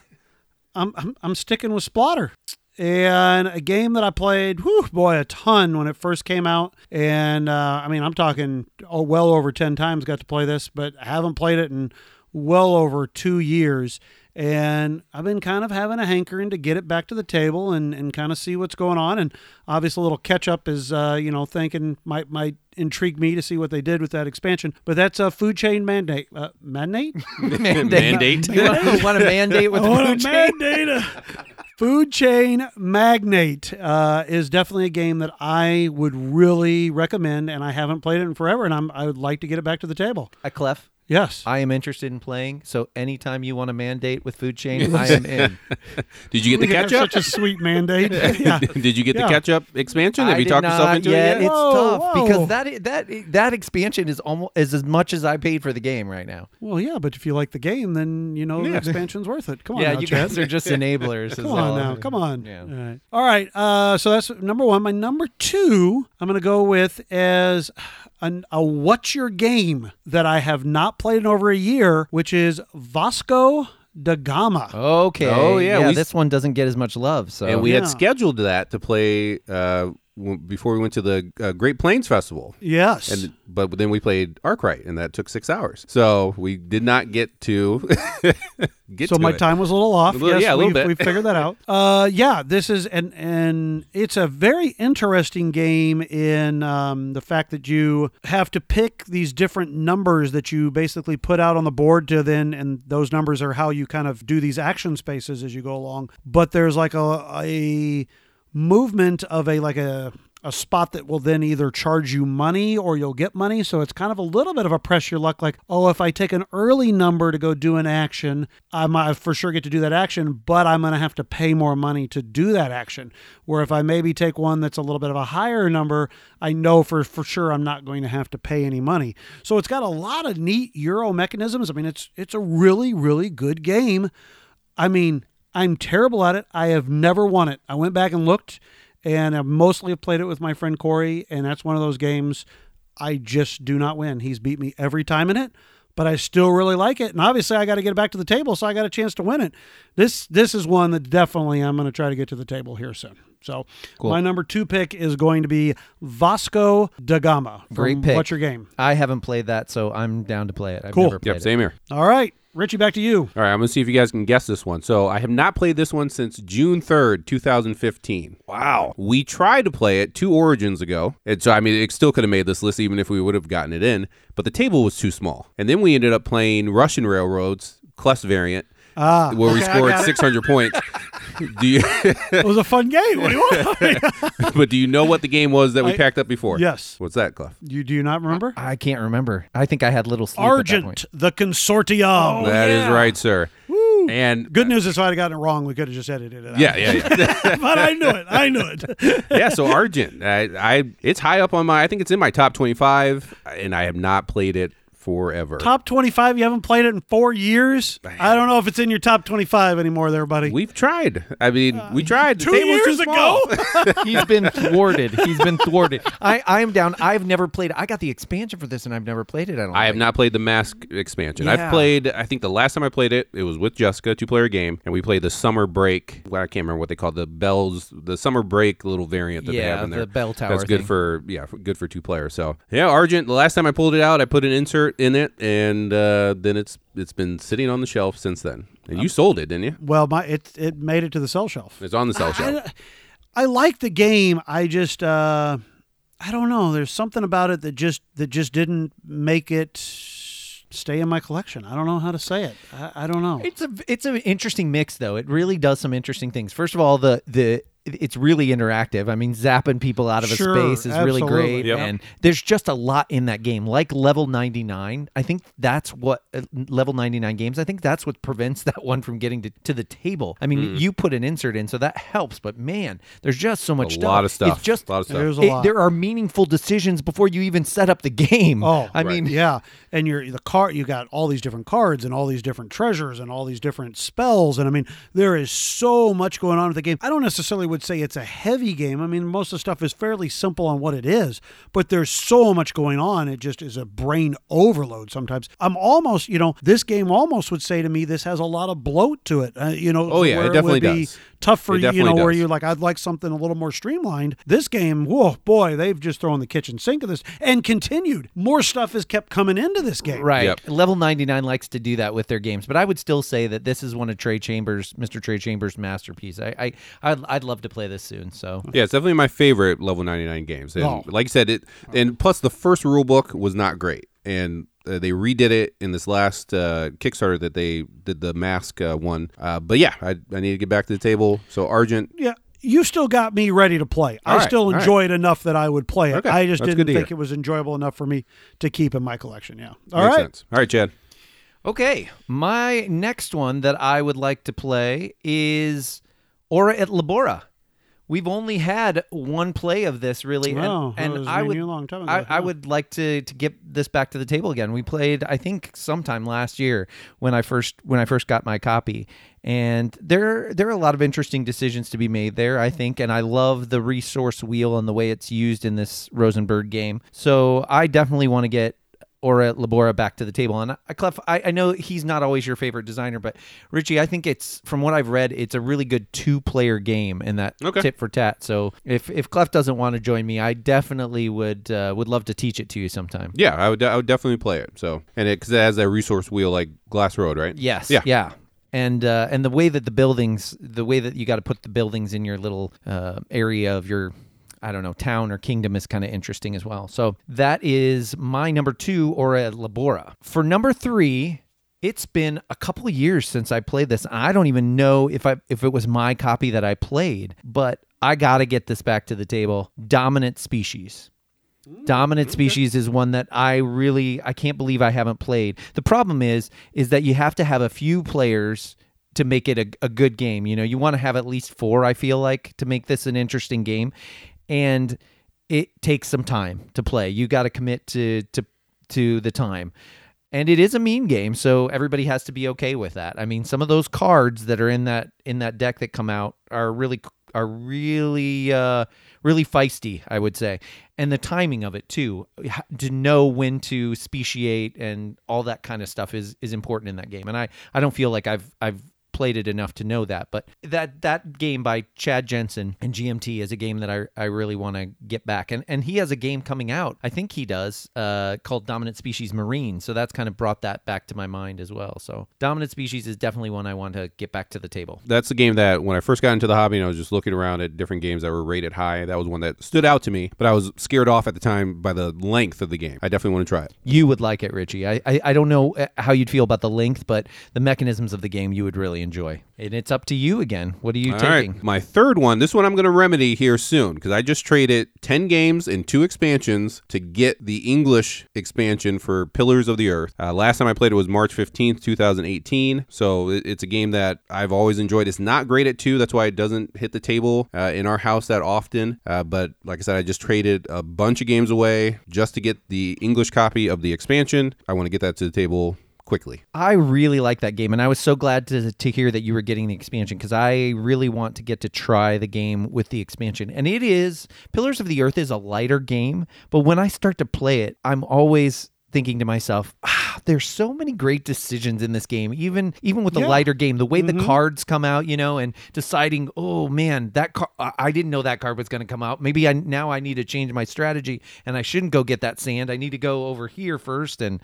I'm, I'm I'm sticking with Splotter. And a game that I played, whew, boy, a ton when it first came out. And uh, I mean, I'm talking oh, well over 10 times got to play this, but I haven't played it in well over two years. And I've been kind of having a hankering to get it back to the table and, and kind of see what's going on. And obviously, a little catch up is, uh, you know, thinking might might intrigue me to see what they did with that expansion. But that's a food chain mandate. Uh, mandate? Mandate. You want, want a mandate with I the want food a chain? mandate. a- Food Chain Magnate uh, is definitely a game that I would really recommend, and I haven't played it in forever, and I'm, I would like to get it back to the table. A Clef. Yes. I am interested in playing. So anytime you want a mandate with food chain, I am in. Did you get the We have catch up? Such a sweet mandate. yeah. Did you get Yeah. the catch up expansion? Have I you talked yourself into yet. it yet? It's Whoa, tough whoa. because that that that expansion is almost is as much as I paid for the game right now. Well, yeah, but if you like the game, then you know the expansion's worth it. Come on, yeah, now, you Chad. guys are just enablers. Come on now, come on. Yeah. All right. All right. Uh, so that's number one. My number two, I'm going to go with as an, a what's your game that I have not played in over a year, which is Vasco da Gama. Okay. Oh, yeah, Yeah, we- this one doesn't get as much love. So and we Yeah. had scheduled that to play uh, w- before we went to the uh, Great Plains Festival. Yes. And but then we played Arkwright, and that took six hours. So we did not get to get so to my it. time was a little off. A little- yes, yeah, a little we, bit. we figured that out. Uh, yeah, this is and and it's a very interesting game in um, the fact that you have to pick these different numbers that you basically put out on the board to then, and those numbers are how you kind of do these action spaces as you go along. But there's like a a movement of a like a a spot that will then either charge you money or you'll get money. So it's kind of a little bit of a pressure luck like, oh, if I take an early number to go do an action, I might for sure get to do that action, but I'm going to have to pay more money to do that action. Where if I maybe take one that's a little bit of a higher number, I know for, for sure I'm not going to have to pay any money. So it's got a lot of neat Euro mechanisms. I mean, it's it's a really, really good game. I mean, I'm terrible at it. I have never won it. I went back and looked, and I mostly have played it with my friend Corey, and that's one of those games I just do not win. He's beat me every time in it, but I still really like it. And obviously, I got to get it back to the table, so I got a chance to win it. This this is one that definitely I'm going to try to get to the table here soon. So my number two pick is going to be Vasco da Gama. Great pick. What's your game? I haven't played that, so I'm down to play it. I've Cool. never played Yep, same here. All right, Richie, back to you. All right, I'm gonna see if you guys can guess this one. So I have not played this one since June 3rd, 2015. Wow. We tried to play it two origins ago, and so I mean, it still could have made this list even if we would have gotten it in. But the table was too small, and then we ended up playing Russian Railroads Clef's variant, Ah, where we okay, I scored 600 points. Do you? It was a fun game. What do you want? but do you know what the game was that we I- packed up before? yes. What's that, Clef? You do you not remember? I can't remember. I think I had little sleep at that Argent, point. the consortium. Oh, that is right, sir. And Good uh, news is if I'd gotten it wrong, we could have just edited it out. yeah, yeah, yeah. but I knew it. I knew it. yeah, so Argent, I, I, it's high up on my. I think it's in my top twenty-five, and I have not played it forever. top 25, you haven't played it in four years? I don't know if it's in your top 25 anymore there, buddy. We've tried. I mean, we uh, tried. Two table's years ago? He's been thwarted. He's been thwarted. I, I am down. I've never played. I got the expansion for this, and I've never played it. I don't. I have think. not played the Mask expansion. Yeah. I've played. I think the last time I played it, it was with Jessica, two-player game, and we played the Summer Break. Well, I can't remember what they called the bells, the Summer Break little variant that they Yeah, have in there. the bell tower That's good thing. for yeah, good for two players. So yeah, Argent. The last time I pulled it out, I put an insert in it, and uh, then it's it's been sitting on the shelf since then. And you sold it, didn't you? well, my it, it made it to the sell shelf. It's on the sell shelf. I, I like the game. I just, uh, I don't know. There's something about it that just that just didn't make it stay in my collection. I don't know how to say it. I, I don't know. It's a it's an interesting mix though. It really does some interesting things. First of all, the the it- it's really interactive. I mean, zapping people out of a Sure, space is really great, Yep. and there's just a lot in that game. Like level 99, I think that's what uh, level 99 games. I think that's what prevents that one from getting to, to the table. I mean, you put an insert in, so that helps. But man, there's just so much A stuff. lot of stuff. It's just a lot of stuff. There's a it- lot. there are meaningful decisions before you even set up the game. Oh, I right. mean, yeah, and you're the card. You got all these different cards and all these different treasures and all these different spells, and I mean, there is so much going on with the game. I don't necessarily would say it's a heavy game. I mean, most of the stuff is fairly simple on what it is, but there's so much going on. It just is a brain overload sometimes. I'm almost, you know, this game almost would say to me, this has a lot of bloat to it. Uh, you know, Oh, yeah, it definitely be does. Tough for you, you know, definitely where you're like, I'd like something a little more streamlined. This game, whoa, boy, they've just thrown the kitchen sink at this and continued. More stuff has kept coming into this game. Right. Yep. Level 99 likes to do that with their games, but I would still say that this is one of Trey Chambers, Mr. Trey Chambers' masterpiece. I, I I'd, I'd love to play this soon. So Yeah, it's definitely my favorite level 99 games. And Oh. like I said, it and plus the first rule book was not great. And uh, they redid it in this last uh, Kickstarter that they did the mask uh, one. Uh, but yeah, I, I need to get back to the table. So Argent, Yeah. You still got me ready to play. I All right, still all right. enjoy it enough that I would play it. Okay, I just that's didn't think hear. it was enjoyable enough for me to keep in my collection. Yeah. All makes right. sense. All right, Chad. Okay, my next one that I would like to play is Ora et Labora. We've only had one play of this really, and, Oh, and was I would a long time ago, I, I would like to to get this back to the table again. We played, I think, sometime last year when I first when I first got my copy, and there there are a lot of interesting decisions to be made there. I think, and I love the resource wheel and the way it's used in this Rosenberg game. So I definitely want to get Ora Labora back to the table. And I, Clef, I, I know he's not always your favorite designer, but Richie, I think it's from what I've read, it's a really good two-player game in that Okay. tit for tat. So if if Clef doesn't want to join me, I definitely would uh, would love to teach it to you sometime. Yeah, I would, I would definitely play it. So and it because it has that resource wheel like Glass Road, right? Yes. Yeah. Yeah. And uh, and the way that the buildings, the way that you got to put the buildings in your little uh, area of your, I don't know, town or kingdom is kind of interesting as well. So that is my number two, Ora Labora. For number three, it's been a couple of years since I played this. I don't even know if I if it was my copy that I played, but I got to get this back to the table. Dominant Species. Dominant species is one that I really I can't believe I haven't played. The problem is is that you have to have a few players to make it a, a good game. You know, you want to have at least four, I feel like, to make this an interesting game. And it takes some time to play. You got to commit to to to the time. And it is a mean game, so everybody has to be okay with that. I mean, some of those cards that are in that in that deck that come out are really are really uh really feisty, I would say. And the timing of it too, to know when to speciate and all that kind of stuff is is important in that game. And I I don't feel like I've I've played it enough to know that. But that that game by Chad Jensen and GMT is a game that I, I really want to get back. And and he has a game coming out. I think he does uh, called Dominant Species Marine. So that's kind of brought that back to my mind as well. So Dominant Species is definitely one I want to get back to the table. That's the game that when I first got into the hobby and I was just looking around at different games that were rated high, that was one that stood out to me. But I was scared off at the time by the length of the game. I definitely want to try it. You would like it, Richie. I, I I don't know uh, how you'd feel about the length, but the mechanisms of the game you would really enjoy. And it's up to you again. What are you All taking? right, my third one. This one I'm going to remedy here soon because I just traded 10 games and two expansions to get the English expansion for Pillars of the Earth. Uh, last time I played it was March 15th, 2018. So it- it's a game that I've always enjoyed. It's not great at two. That's why it doesn't hit the table uh, in our house that often. Uh, but like I said, I just traded a bunch of games away just to get the English copy of the expansion. I want to get that to the table quickly. I really like that game, and I was so glad to, to hear that you were getting the expansion because I really want to get to try the game with the expansion. And it is Pillars of the Earth is a lighter game, but when I start to play it, I'm always thinking to myself, ah, there's so many great decisions in this game. Even even with the Yeah. lighter game, the way the cards come out, you know, and deciding, oh man, that card, I didn't know that card was going to come out. Maybe I now I need to change my strategy, and I shouldn't go get that sand. I need to go over here first, and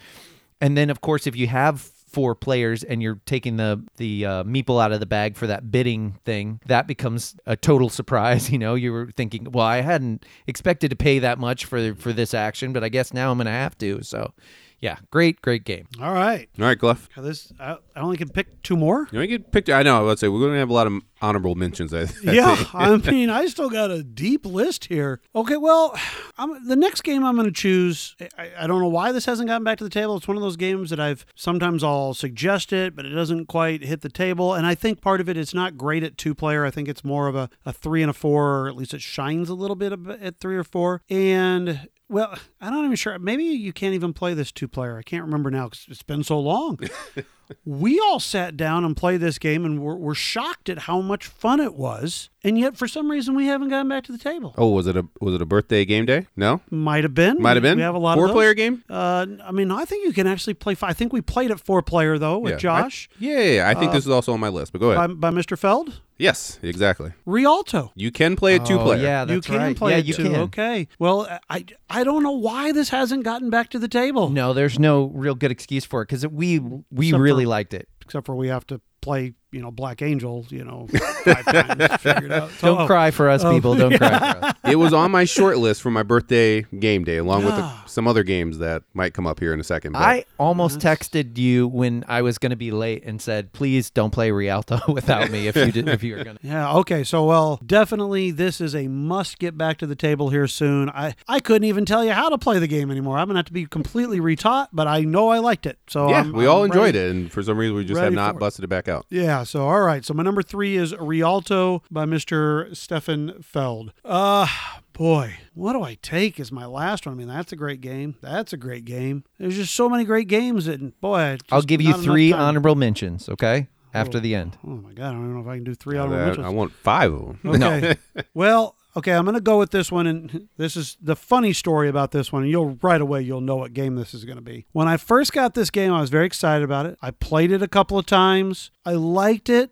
and then, of course, if you have four players and you're taking the the uh, meeple out of the bag for that bidding thing, that becomes a total surprise. You know, you were thinking, well, I hadn't expected to pay that much for for this action, but I guess now I'm going to have to. So, yeah, great, great game. All right. All right, Clef. This I, I only can pick two more. You know, you get picked. I know. Let's say we're going to have a lot of honorable mentions. I, I yeah. I mean, I still got a deep list here. Okay, well, I'm, the next game I'm going to choose, I, I don't know why this hasn't gotten back to the table. It's one of those games that I've sometimes I'll suggest it, but it doesn't quite hit the table. And I think part of it is not great at two player. I think it's more of a, a three and a four, or at least it shines a little bit at three or four. And well, I'm not even sure. Maybe you can't even play this two player. I can't remember now because it's been so long. we all sat down and played this game and were, were shocked at how much fun it was. And yet, for some reason, we haven't gotten back to the table. Oh, was it a was it a birthday game day? No, might have been. Might have been. We have a lot four of those. player game. Uh, I mean, I think you can actually play. Five. I think we played it four player though with Yeah. Josh I, yeah, yeah, yeah. I think Uh, this is also on my list. But go ahead. by, by Mr. Feld. Yes, exactly. Rialto. You can play a two oh, player. yeah, you can right. play yeah, it you too. can. Okay. Well, I I don't know why this hasn't gotten back to the table. No, there's no real good excuse for it because we we Except really for- liked it. Except for we have to play, you know, Black Angel, you know, five times to figure it out. So, Don't oh, cry for us, oh, people. Don't cry for us. it was on my short list for my birthday game day, along with the, ah. some other games that might come up here in a second. But I almost texted you when I was going to be late and said, "Please don't play Rialto without me if you did, if you were going to." Yeah. Okay. So, well, definitely, this is a must get back to the table here soon. I I couldn't even tell you how to play the game anymore. I'm gonna have to be completely retaught, but I know I liked it. So yeah, I'm- we all I'm enjoyed ready- it, and for some reason we just have for not it. busted it back out. Yeah. So all right. So my number three is Rialto by Mr. Stefan Feld. Uh boy, what do I take as my last one? I mean, that's a great game. That's a great game. There's just so many great games, and boy, just I'll give you three honorable mentions. Okay, after Oh. the end. Oh my god, I don't know if I can do three I, honorable mentions. I want five of them. Okay. well, okay, I'm going to go with this one and this is the funny story about this one and you'll right away you'll know what game this is going to be. When I first got this game, I was very excited about it. I played it a couple of times. I liked it.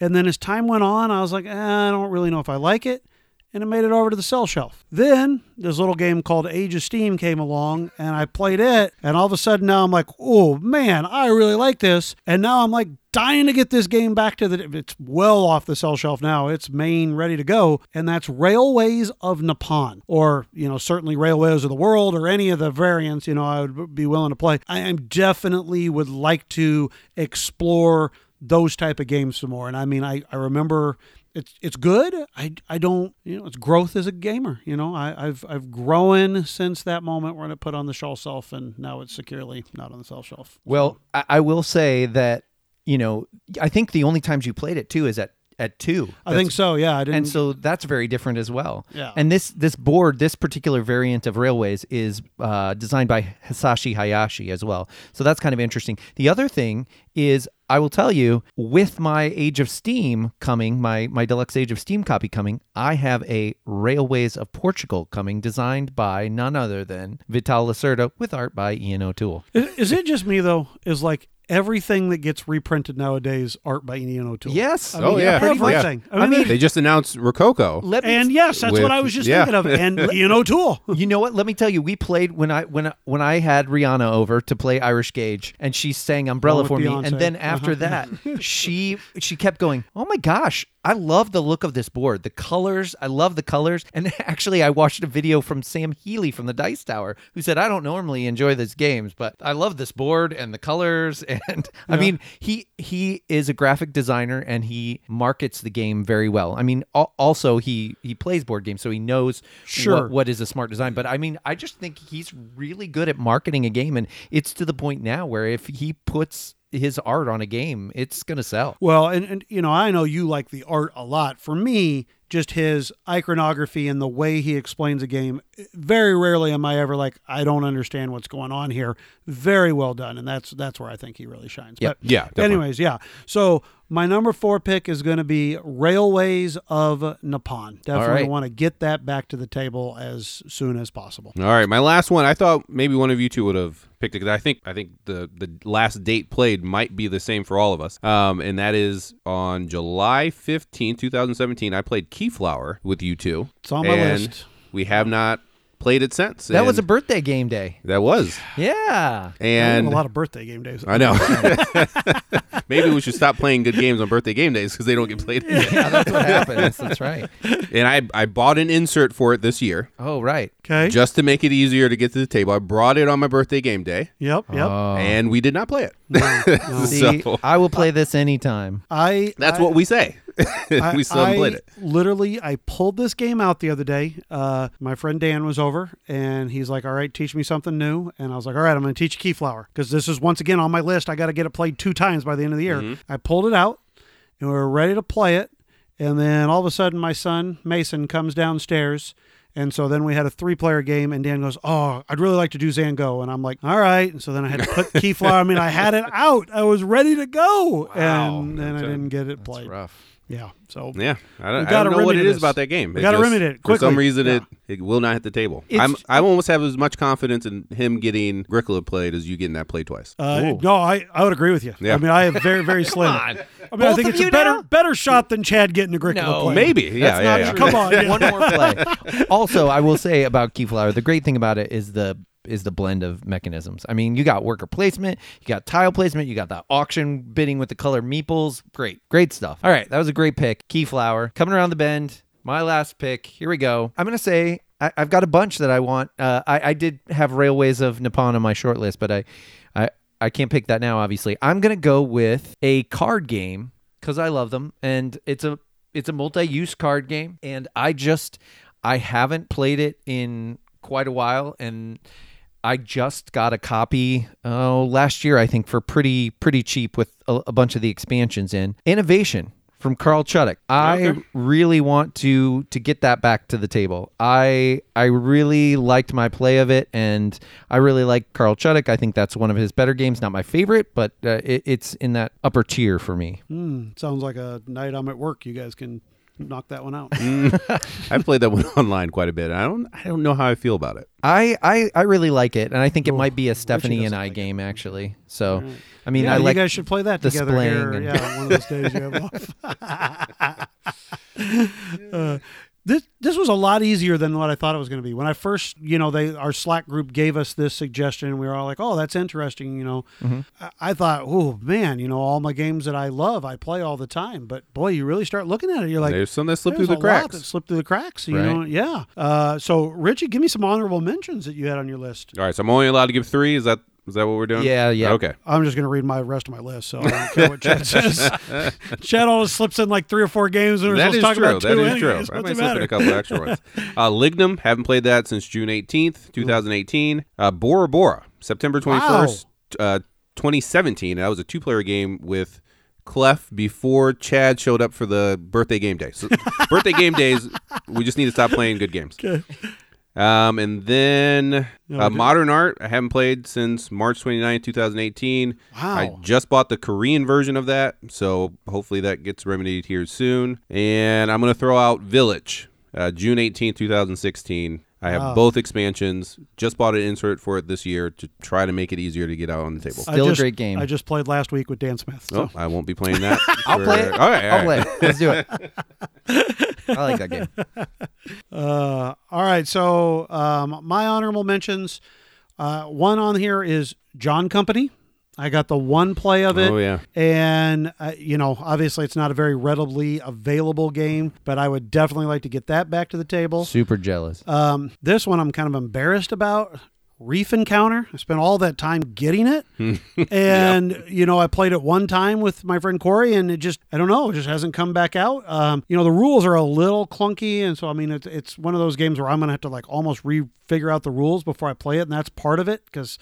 And then as time went on, I was like, eh, I don't really know if I like it. And it made it over to the sell shelf. Then this little game called Age of Steam came along and I played it. And all of a sudden now I'm like, oh man, I really like this. And now I'm like dying to get this game back to the. It's well off the sell shelf now. It's main ready to go. And that's Railways of Nippon. Or, you know, certainly Railways of the World or any of the variants, you know, I would be willing to play. I am definitely would like to explore those type of games some more. And I mean, I, I remember it's it's good. I, I don't you know it's growth as a gamer. You know I, I've I've grown since that moment when it put on the shelf shelf and now it's securely not on the shelf shelf. Well, I, I will say that you know I think the only times you played it too is at at two. I think so. Yeah, I didn't. and so that's very different as well. Yeah. And this this board, this particular variant of Railways, is uh, designed by Hisashi Hayashi as well. So that's kind of interesting. The other thing is, I will tell you, with my Age of Steam coming, my my deluxe Age of Steam copy coming, I have a Railways of Portugal coming, designed by none other than Vital Lacerda, with art by Ian O'Toole. is, is it just me though? Is like everything that gets reprinted nowadays art by Ian O'Toole? Yes. I Oh, mean, yeah. pretty much. Yeah. everything. I mean, They just announced Rococo. Let me and yes, that's With- what I was just yeah. thinking of. And Ian O'Toole. You know what? Let me tell you. We played when I when when I had Rihanna over to play Irish Gauge, and she sang "Umbrella" Oh, with for me. And then after Uh-huh. that, she she kept going. Oh my gosh, I love the look of this board. The colors, I love the colors. And actually, I watched a video from Sam Healey from the Dice Tower, who said, "I don't normally enjoy these games, but I love this board and the colors." And I mean, he he is a graphic designer and he markets the game very well. I mean, al- also he he plays board games, so he knows Sure. what, what is a smart design. But I mean, I just think he's really good at marketing a game, and it's to the point now where if he puts his art on a game, it's gonna sell. Well, and, and you know, I know you like the art a lot. For me, just his iconography and the way he explains a game, very rarely am I ever like, I don't understand what's going on here. Very well done, and that's that's where I think he really shines. Yep. But Yeah, definitely. anyways, yeah. So my number four pick is going to be Railways of Nippon. Definitely right. want to get that back to the table as soon as possible. All right, my last one. I thought maybe one of you two would have picked it because I think I think the the last date played might be the same for all of us. Um, and that is on July 15, 2017. I played Keyflower with you two. It's on my and list. We have not played it since. That was a birthday game day. that was, Yeah. And a lot of birthday game days. I know. Maybe we should stop playing good games on birthday game days because they don't get played. Yeah, that's what happens. That's right. And I I bought an insert for it this year Oh, right. Okay. just to make it easier to get to the table. I brought it on my birthday game day, Yep. Yep. Oh. and we did not play it. No, no. See, So- I will play this anytime. I That's I- what we say. I- we still haven't played it. Literally, I pulled this game out the other day. Uh, my friend Dan was over, and he's like, "All right, teach me something new." And I was like, "All right, I'm going to teach you Keyflower because this is once again on my list. I got to get it played two times by the end of the year." Mm-hmm. I pulled it out, and we were ready to play it. And then all of a sudden, my son Mason comes downstairs. And so then we had a three player game, and Dan goes, Oh, I'd really like to do Zango. And I'm like, All right. And so then I had to put Keyflower. I mean, I had it out, I was ready to go. Wow. And then I didn't get it played. rough. Yeah. So Yeah, I don't, I gotta don't know what remedy it is this. about that game. We gotta just- remedy it quickly. For some reason, Yeah. it it will not hit the table. I'm I almost have as much confidence in him getting Agricola played as you getting that play twice. Uh, no, I, I would agree with you. Yeah. I mean, I have very very slim. on. I mean, I think it's a better now? better shot than Chad getting Agricola No. play. Maybe, yeah, That's yeah, not yeah. true. Come on. One more play. also, I will say about Keyflower, the great thing about it is the is the blend of mechanisms. I mean, you got worker placement, you got tile placement, you got the auction bidding with the color meeples. Great, great stuff. All right, that was a great pick. Keyflower coming around the bend. My last pick. Here we go. I'm gonna say I, I've got a bunch that I want. Uh, I, I did have Railways of Nippon on my short list, but I, I, I can't pick that now. Obviously, I'm gonna go with a card game because I love them, and it's a it's a multi-use card game, and I just I haven't played it in quite a while, and I just got a copy oh last year I think for pretty pretty cheap with a, a bunch of the expansions in Innovation from Carl Chudyk. I Okay. really want to to get that back to the table. I I really liked my play of it, and I really like Carl Chudyk. I think that's one of his better games. Not my favorite, but uh, it, it's in that upper tier for me. Hmm, sounds like a night I'm at work. You guys can knock that one out. I've played that one online quite a bit. I don't I don't know how I feel about it. I, I, I really like it, and I think it Ooh, might be a Stephanie and I like it. game actually. So, I mean, yeah, I you like guys should play that the together splaying here. and- Yeah, one of those days you have off. uh, this this was a lot easier than what I thought it was going to be. When I first, you know, they our Slack group gave us this suggestion, and we were all like, "Oh, that's interesting." You know, Mm-hmm. I, I thought, "Oh man, you know, all my games that I love, I play all the time." But boy, you really start looking at it, you're like, There's some that slip through There's the a lot cracks. that slipped through the cracks. You Right. know, yeah. Uh, so Richie, give me some honorable mentions that you had on your list. All right, so I'm only allowed to give three. Is that is that what we're doing? Yeah, yeah. Okay. I'm just going to read my rest of my list, so I don't care what Chad says. Chad always slips in like three or four games, and we're That supposed is to talk true. about That two is true. anyways. I might the slip in a couple extra ones. Uh, Lignum, haven't played that since June 18th, 2018. Uh, Bora Bora, September 21st, uh, 2017. That was a two-player game with Clef before Chad showed up for the birthday game day. So birthday game days, we just need to stop playing good games. Um, and then No, uh. Modern Art, I haven't played since March 29th, 2018. Wow. I just bought the Korean version of that, so hopefully that gets remedied here soon. And I'm going to throw out Village, uh, June 18th, 2016. I have Wow. both expansions. Just bought an insert for it this year to try to make it easier to get out on the table. I Still a just- great game. I just played last week with Dan Smith. So. Oh, I won't be playing that. I'll play it. All right, all I'll right. play it. Let's do it. I like that game. Uh, all right. So um, my honorable mentions. Uh, one on here is John Company. I got the one play of it. Oh, yeah. And, uh, you know, obviously it's not a very readily available game, but I would definitely like to get that back to the table. Super jealous. Um, this one I'm kind of embarrassed about. Reef Encounter. I spent all that time getting it. and, you know, I played it one time with my friend Corey and it just, I don't know, it just hasn't come back out. Um, you know, the rules are a little clunky. And so, I mean, it's, it's one of those games where I'm going to have to like almost re figure out the rules before I play it. And that's part of it because,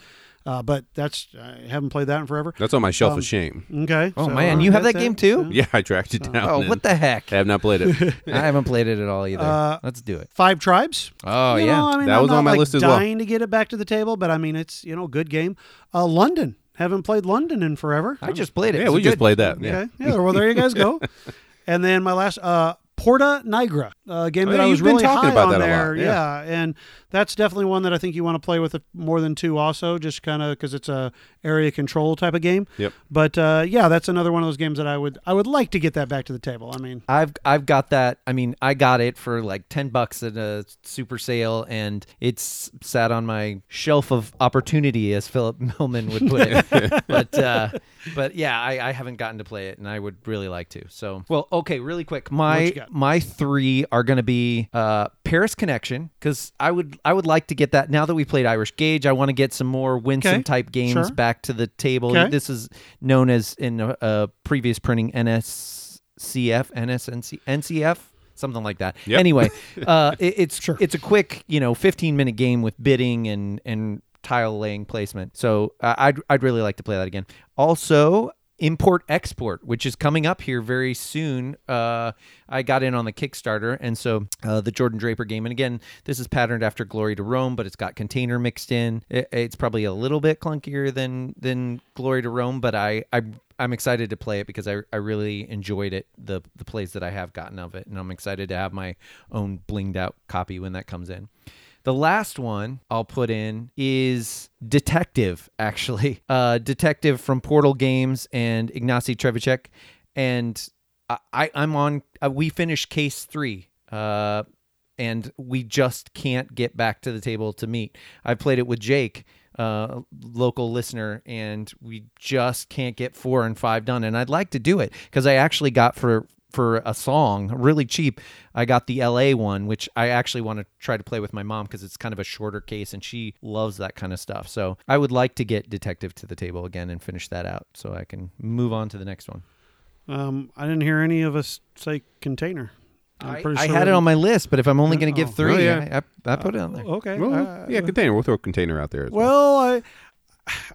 uh, but that's, I haven't played that in forever. That's on my shelf Um, of shame. Okay. Oh so, man, you have that that's game too? Yeah, I tracked it down. Oh, what the heck? I have not played it. I haven't played it at all either. Uh, Let's do it. Five Tribes. Oh You yeah. know, I mean, That I'm was not, on my like, list as well. Dying to get it back to the table, but I mean, it's you know, good game. Uh, London. Haven't played London in forever. I just played it. yeah, It's we just played that. Yeah. Okay. Yeah. Well, there you guys go. and then my last, uh, Porta Nigra, a game Oh, that I was you've been really talking high about on that a lot, there. yeah. and that's definitely one that I think you want to play with more than two. Also, just kind of because it's a area control type of game. Yep. But uh, yeah, that's another one of those games that I would I would like to get that back to the table. I mean, I've I've got that. I mean, I got it for like ten bucks at a super sale, and it's sat on my shelf of opportunity, as Philip Millman would put it. but uh, but yeah, I, I haven't gotten to play it, and I would really like to. So well, okay, really quick. My my three are going to be uh, Paris Connection because I would I would like to get that now that we played Irish Gauge. I want to get some more Winsome Okay. type games Sure. back to the table. Okay. This is known as in a, a previous printing NSCF, NSNC, NCF. Something like that. Yep. Anyway, uh, it, it's Sure. it's a quick, you know, 15 minute game with bidding and and tile laying placement. So uh, I'd I'd really like to play that again. Also, import export, which is coming up here very soon. Uh, I got in on the Kickstarter, and so uh, the Jordan Draper game. And again, this is patterned after Glory to Rome, but it's got container mixed in. It, it's probably a little bit clunkier than than Glory to Rome, but I I. I'm excited to play it because I, I really enjoyed it the the plays that I have gotten of it and I'm excited to have my own blinged out copy when that comes in. The last one I'll put in is Detective, actually. Uh, Detective from Portal Games and Ignacy Trzewiczek. And I, I'm on, uh, we finished case three. Uh, and we just can't get back to the table to meet. I played it with Jake, uh, local listener, and we just can't get four and five done. And I'd like to do it because I actually got for for a song really cheap. I got the LA one, which I actually want to try to play with my mom because it's kind of a shorter case and she loves that kind of stuff. So I would like to get Detective to the table again and finish that out so I can move on to the next one. Um, I didn't hear any of us say container. I'm I, pretty I had it on my list, but if I'm only going to give Oh. three, Oh, yeah. I, I, I put it on there. Okay. Well, uh, yeah, container. We'll throw a container out there. As well. Well, I,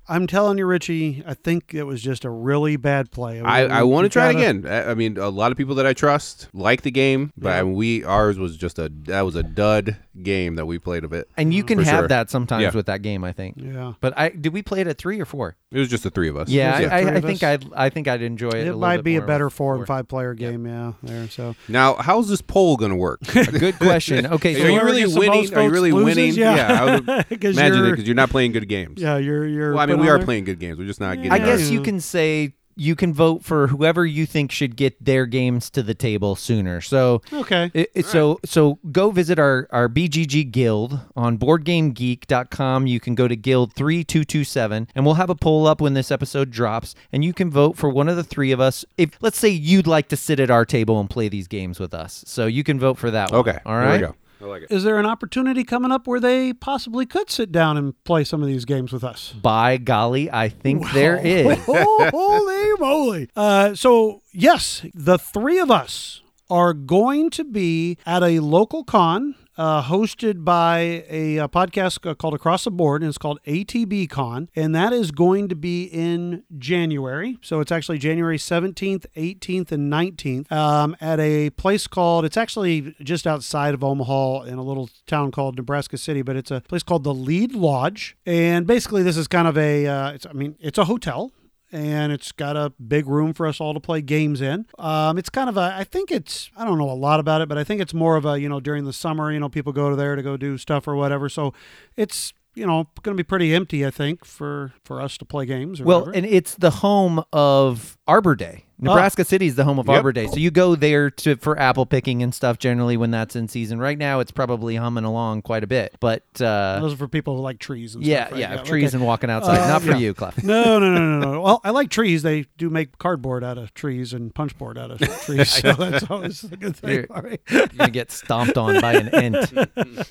I'm telling you, Richie. I think it was just a really bad play. I, I We- want to try it again. I, I mean, a lot of people that I trust like the game, but Yeah. I mean, we ours was just a that was a dud game that we played of it. And you can have sure. that sometimes Yeah. with that game, I think. Yeah. But I did we play it at three or four? It was just the three of us. Yeah, Was it I, I, I think? I'd I think I'd enjoy it. It, a little might bit be a better with four and five player game. Yeah, there. So Now, how's this poll going to work? A good question. Okay, Are you really winning? Are you really loses? winning? Yeah. I would 'Cause imagine it because you're not playing good games. yeah, you're you're. Well, I mean, we are there. playing good games. We're just not Yeah. getting. I our- guess you can say you can vote for whoever you think should get their games to the table sooner. So Okay. It, it- so so go visit our our BGG guild on boardgamegeek.com. You can go to guild 3227 and we'll have a poll up when this episode drops and you can vote for one of the three of us. If let's say you'd like to sit at our table and play these games with us. So you can vote for that one. Okay. All There right. We go. I like it. Is there an opportunity coming up where they possibly could sit down and play some of these games with us? By golly, I think there is. oh, holy moly. Uh, so, yes, the three of us are going to be at a local con uh, hosted by a, uh podcast uh, called Across the Board, and it's called ATB Con, and that is going to be in January. So it's actually January 17th, 18th, and 19th um, at a place called, it's actually just outside of Omaha in a little town called Nebraska City, but it's a place called the Lied Lodge. And basically, this is kind of a, uh, I mean, it's a hotel and it's got a big room for us all to play games in. Um, it's kind of a, I think it's, I don't know a lot about it, but I think it's more of a, you know, during the summer, you know, people go to there to go do stuff or whatever. So it's, you know, going to be pretty empty, I think, for for us to play games. Or Well, whatever. and it's the home of Arbor Day. Nebraska City is the home of Yep. Arbor Day, so you go there to for apple picking and stuff. Generally, when that's in season. Right now, it's probably humming along quite a bit. But uh, those are for people who like trees and yeah, stuff. right? yeah, trees okay. and walking outside. Uh, Not for yeah. you, Clef. No, no, no, no, no. Well, I like trees. They do make cardboard out of trees and punch board out of trees, so that's always a good thing. You're- All right. You're gonna get stomped on by an ant.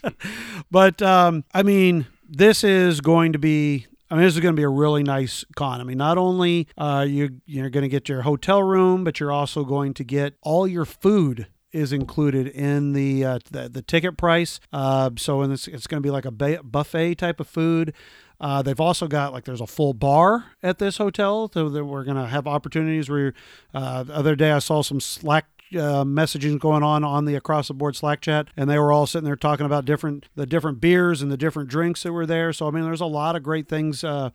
But um, I mean, this is going to be. I mean, this is going to be a really nice con. I mean, not only uh, you you're going to get your hotel room, but you're also going to get all your food is included in the uh, the, the ticket price. Uh, so, this, it's going to be like a buffet type of food. Uh, they've also got like there's a full bar at this hotel, so that we're going to have opportunities where. Uh, the other day, I saw some Slack uh, messaging going on on the across the board Slack chat, and they were all sitting there talking about different the different beers and the different drinks that were there. So I mean, there's a lot of great things. Uh,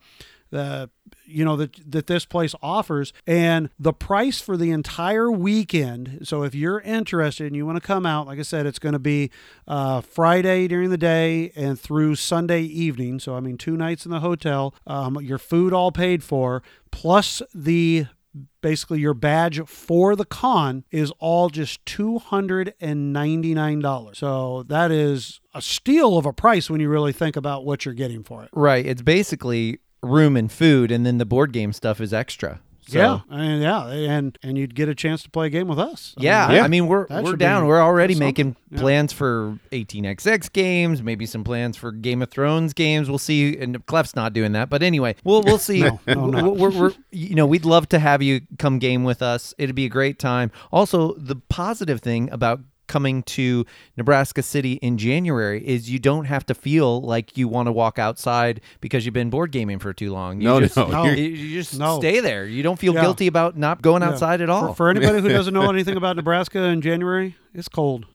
you know that that this place offers and the price for the entire weekend so if you're interested and you want to come out like i said it's going to be uh, friday during the day and through sunday evening so i mean two nights in the hotel um, your food all paid for plus the basically your badge for the con is all just $299 so that is a steal of a price when you really think about what you're getting for it Right. It's basically room and food, and then the board game stuff is extra. So, yeah, and yeah, and and you'd get a chance to play a game with us. I Yeah, mean, Yeah. I mean we're That we're down. We're already something. making Yeah. plans for 18xx games, maybe some plans for Game of Thrones games. We'll see. And Clef's not doing that, but anyway, we'll we'll see. No, no, not. We're, we're, you know, we'd love to have you come game with us. It'd be a great time. Also, the positive thing about coming to Nebraska City in January is you don't have to feel like you want to walk outside because you've been board gaming for too long. You No, just, no, No. You, you just No. stay there. You don't feel Yeah. guilty about not going Yeah. outside at all. For, for anybody who doesn't know anything about Nebraska in January, it's cold.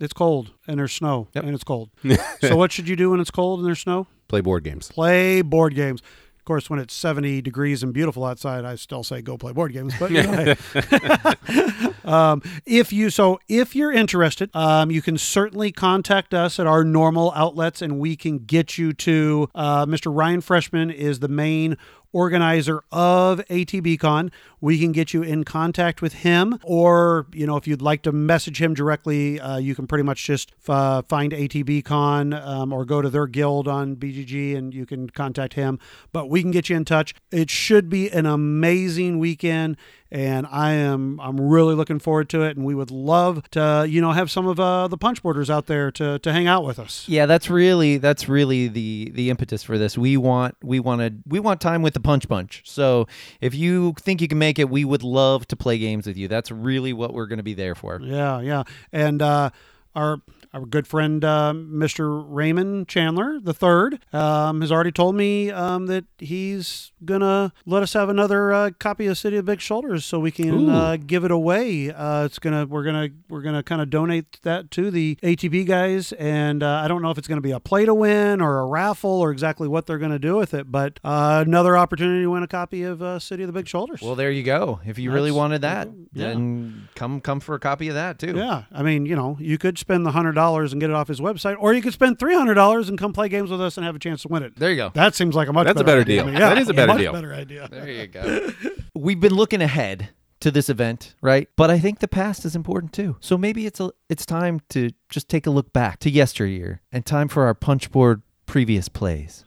It's cold and there's snow Yep. and it's cold. so what should you do when it's cold and there's snow? Play board games. Play board games. Of course, when it's 70 degrees and beautiful outside, I still say go play board games. But you know, hey. um, if you so if you're interested, um, you can certainly contact us at our normal outlets, and we can get you to uh, Mr. Ryan Freshman is the main organizer of ATBCon. We can get you in contact with him, or you know, if you'd like to message him directly, uh, you can pretty much just uh, find ATBCon um, or go to their guild on BGG, and you can contact him. But we can get you in touch. It should be an amazing weekend. And I am I'm really looking forward to it, and we would love to you know have some of uh, the punch boarders out there to, to hang out with us. Yeah, that's really that's really the the impetus for this. We want we want to we want time with the punch bunch. So if you think you can make it, we would love to play games with you. That's really what we're going to be there for. Yeah, yeah. And uh, our our good friend uh, Mr. Raymond Chandler the third um, has already told me um, that he's gonna let us have another uh, copy of City of Big Shoulders so we can uh, give it away. Uh, it's gonna we're gonna we're gonna kind of donate that to the ATB guys, and uh, I don't know if it's gonna be a play to win or a raffle or exactly what they're gonna do with it, but uh, another opportunity to win a copy of uh, City of the Big Shoulders. Well, there you go. If you really wanted that, yeah. then come come for a copy of that too. Yeah, I mean, you know, you could spend the hundred dollars and get it off his website, or you could spend three hundred dollars and come play games with us and have a chance to win it. There you go. That seems like a much That's a better better idea deal. to me. Yeah, That is a better much deal. Better idea. There you go. We've been looking ahead to this event, right? But I think the past is important too. So maybe it's a it's time to just take a look back to yesteryear and time for our punchboard previous plays.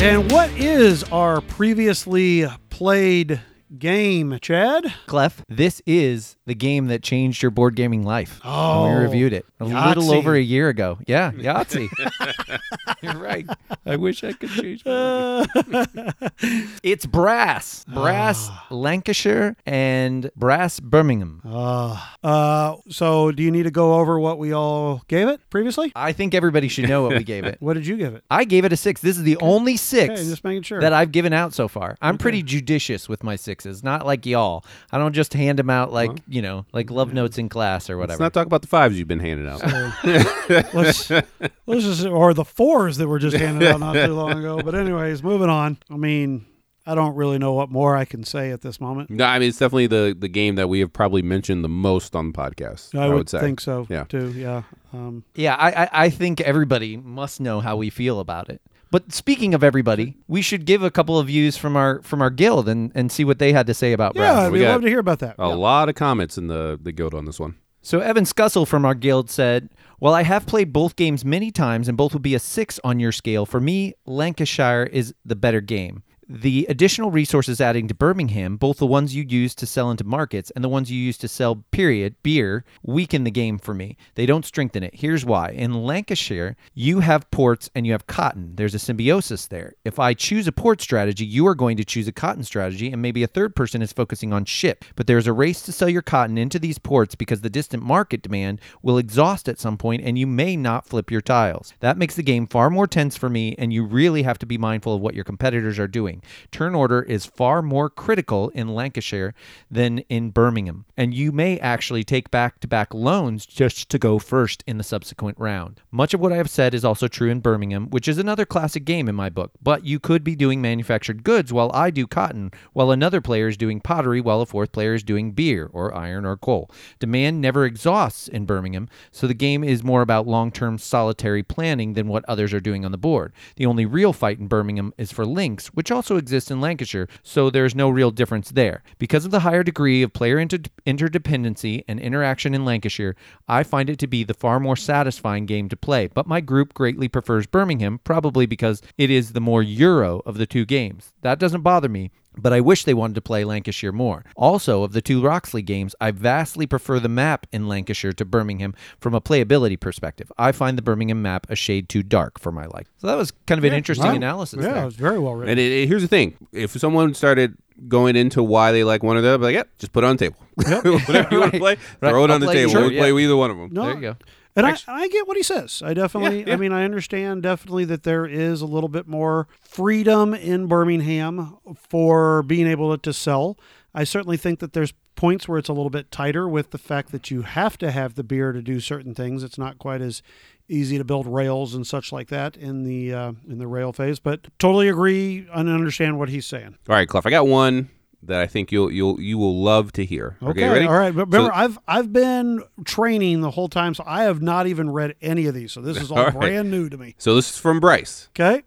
And what is our previously played game, Chad? Clef, this is the game that changed your board gaming life. Oh, when we reviewed it a little over a year ago. Yeah, Yahtzee. You're right. I wish I could change. it's brass, brass Ah. Lancashire, and brass Birmingham. Uh, uh, so do you need to go over what we all gave it previously? I think everybody should know what we gave it. What did you give it? I gave it a six. This is the only six Okay, just making sure. that I've given out so far. I'm pretty judicious with my sixes, not like y'all. I don't just hand them out like you know, like love notes in class or whatever. Let's whatever. not talk about the fives you've been handing out. let's, let's just, or the fours that were just handed out not too long ago. But anyways, moving on. I mean, I don't really know what more I can say at this moment. No, I mean it's definitely the the game that we have probably mentioned the most on the podcast. I, I, would, say. think so Yeah. too. Yeah. Um, Yeah, I, I, I think everybody must know how we feel about it. But speaking of everybody, we should give a couple of views from our from our guild and, and see what they had to say about yeah, Brass. we we'd got- love to hear about that. A lot of comments in the the guild on this one. So Evan Scussel from our guild said, "While I have played both games many times and both would be a six on your scale, for me, Lancashire is the better game." The additional resources adding to Birmingham, both the ones you use to sell into markets and the ones you use to sell, period, beer, weaken the game for me. They don't strengthen it. Here's why. In Lancashire, you have ports and you have cotton. There's a symbiosis there. If I choose a port strategy, you are going to choose a cotton strategy, and maybe a third person is focusing on ship. But there's a race to sell your cotton into these ports because the distant market demand will exhaust at some point and you may not flip your tiles. That makes the game far more tense for me, and you really have to be mindful of what your competitors are doing. Turn order is far more critical in Lancashire than in Birmingham, and you may actually take back to back loans just to go first in the subsequent round. Much of what I have said is also true in Birmingham, which is another classic game in my book, but you could be doing manufactured goods while I do cotton, while another player is doing pottery, while a fourth player is doing beer or iron or coal. Demand never exhausts in Birmingham, so the game is more about long term solitary planning than what others are doing on the board. The only real fight in Birmingham is for links, which also also exist in Lancashire, so there's no real difference there. Because of the higher degree of player inter- interdependency and interaction in Lancashire, I find it to be the far more satisfying game to play. But my group greatly prefers Birmingham, probably because it is the more Euro of the two games. That doesn't bother me, but I wish they wanted to play Lancashire more. Also, of the two Roxley games, I vastly prefer the map in Lancashire to Birmingham from a playability perspective. I find the Birmingham map a shade too dark for my liking. So that was kind of an interesting Wow. analysis. Yeah, there. it was very well written. And it, it- here's the thing: if someone started going into why they like one or the other, I'd be like, yeah, just put it on the table. Whatever you want to Right. play, Right. throw it I'll on the play table. either. We'll Sure, play with either one of them. no, There you go. And I, I get what he says. I definitely, Yeah, yeah. I mean, I understand definitely that there is a little bit more freedom in Birmingham for being able to sell. I certainly think that there's points where it's a little bit tighter with the fact that you have to have the beer to do certain things. It's not quite as easy to build rails and such like that in the uh, in the rail phase. But totally agree and understand what he's saying. All right, Clef. I got one that I think you'll you'll you will love to hear. Okay, ready? all right. But remember, So- I've I've been training the whole time, so I have not even read any of these. So this is all, All right. brand new to me. So this is from Bryce. Okay.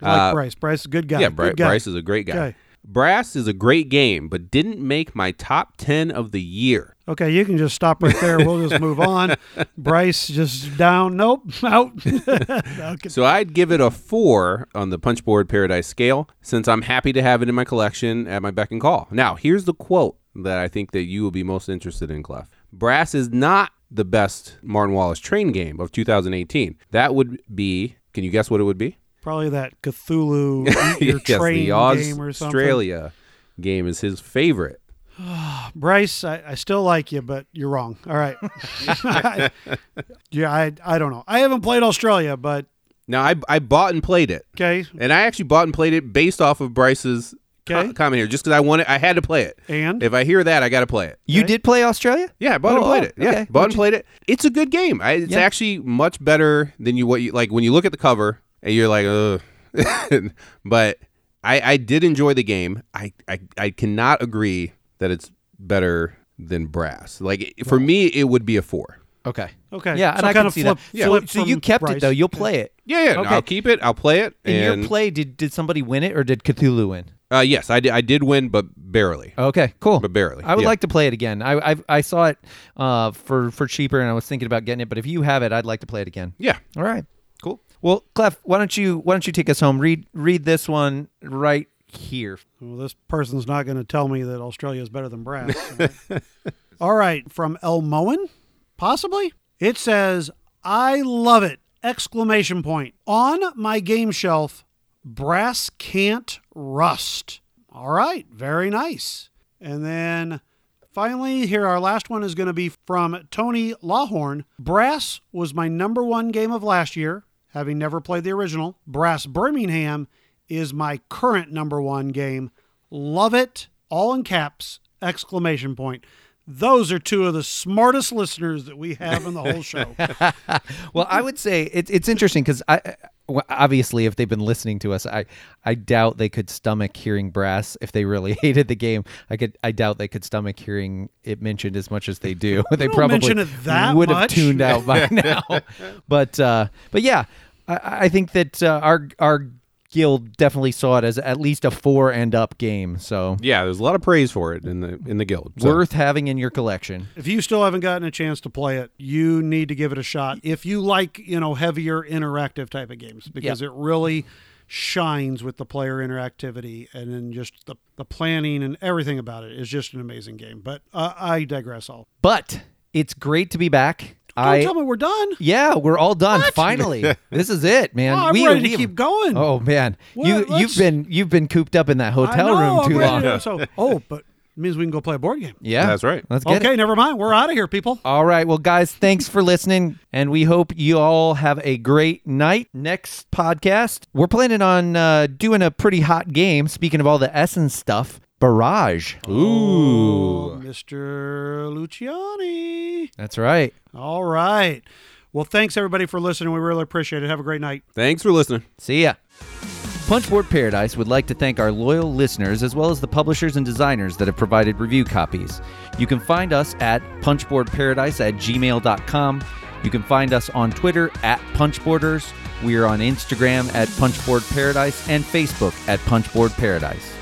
I like Uh, Bryce. Bryce is a good guy. Yeah, Good guy. Bryce is a great guy. Okay. Brass is a great game, but didn't make my top ten of the year. Okay, you can just stop right there. We'll just move on. Bryce just down. Nope, out. okay. So I'd give it a four on the Punchboard Paradise scale, since I'm happy to have it in my collection at my beck and call. Now, here's the quote that I think that you will be most interested in, Clef. Brass is not the best Martin Wallace train game of 2018. That would be. Can you guess what it would be? Probably that Cthulhu eat your yes, train the game or something. Auztralia game is his favorite. Bryce, I, I still like you, but you're wrong. All right. yeah, I I don't know. I haven't played Auztralia, but Now, I, I bought and played it. okay. And I actually bought and played it based off of Bryce's co- Okay. comment here, just because I wanted, I had to play it. And If I hear that, I got to play it. You Okay. did play Auztralia? Yeah, I bought Oh, and played oh, it. Yeah, okay. bought What'd and you- played it. It's a good game. I, it's Yeah. actually much better than you what you like when you look at the cover and you're like, ugh. but I, I did enjoy the game. I, I I cannot agree that it's better than Brass. Like for me, it would be a four. Okay. Okay. Yeah, and I kind can of see flip- that. flip So, so you from kept Bryce. it though. You'll play it. Yeah, yeah. no, Okay. I'll keep it. I'll play it. In and your play, did did somebody win it or did Cthulhu win? uh, yes, I did. I did win, but barely. Okay, cool. But barely. I would Yeah. like to play it again. I I, I saw it uh, for for cheaper, and I was thinking about getting it. But if you have it, I'd like to play it again. Yeah. All right. Well, Clef, why don't you why don't you take us home? Read read this one right here. Well, this person's not going to tell me that Auztralia is better than brass. All right, from El Moen, possibly. It says, "I love it!" Exclamation point on my game shelf. Brass can't rust. All right, very nice. And then finally, here our last one is going to be from Tony Lawhorn. Brass was my number one game of last year, having never played the original. Brass Birmingham is my current number one game. Love it, all in caps, exclamation point. Those are two of the smartest listeners that we have in the whole show. Well, I would say it, it's interesting because I well, obviously if they've been listening to us, I I doubt they could stomach hearing brass if they really hated the game. I could I doubt they could stomach hearing it mentioned as much as they do. they probably mention it that would have tuned out by now. but uh, but yeah, I, I think that uh, our our guild definitely saw it as at least a four and up game. So Yeah, there's a lot of praise for it in the in the guild. So- worth having in your collection. if you still haven't gotten a chance to play it, you need to give it a shot. If you like, you know, heavier interactive type of games, because it really shines with the player interactivity and then just the, the planning and everything about it is just an amazing game. But uh, I digress all. But it's great to be back. Don't I tell me we're done. Yeah, we're all done. Finally, this is it, man. Oh, I'm We- ready to keep going. Oh man, Well, you let's- you've been you've been cooped up in that hotel know, room I'm too long. to- So, oh, but it means we can go play a board game. Yeah, That's right. Let's get Okay, it. never mind. We're out of here, people. All right, well, guys, thanks for listening, and we hope you all have a great night. Next podcast, we're planning on uh, doing a pretty hot game. Speaking of all the Essen stuff, Barrage. Oh, Ooh. Oh, Mr. Luciani. That's right. All right. Well, thanks everybody for listening. We really appreciate it. Have a great night. Thanks for listening. See ya. Punchboard Paradise would like to thank our loyal listeners as well as the publishers and designers that have provided review copies. You can find us at punchboardparadise at gmail.com. You can find us on Twitter at punchboarders We are on Instagram at Punchboard Paradise and Facebook at Punchboard Paradise.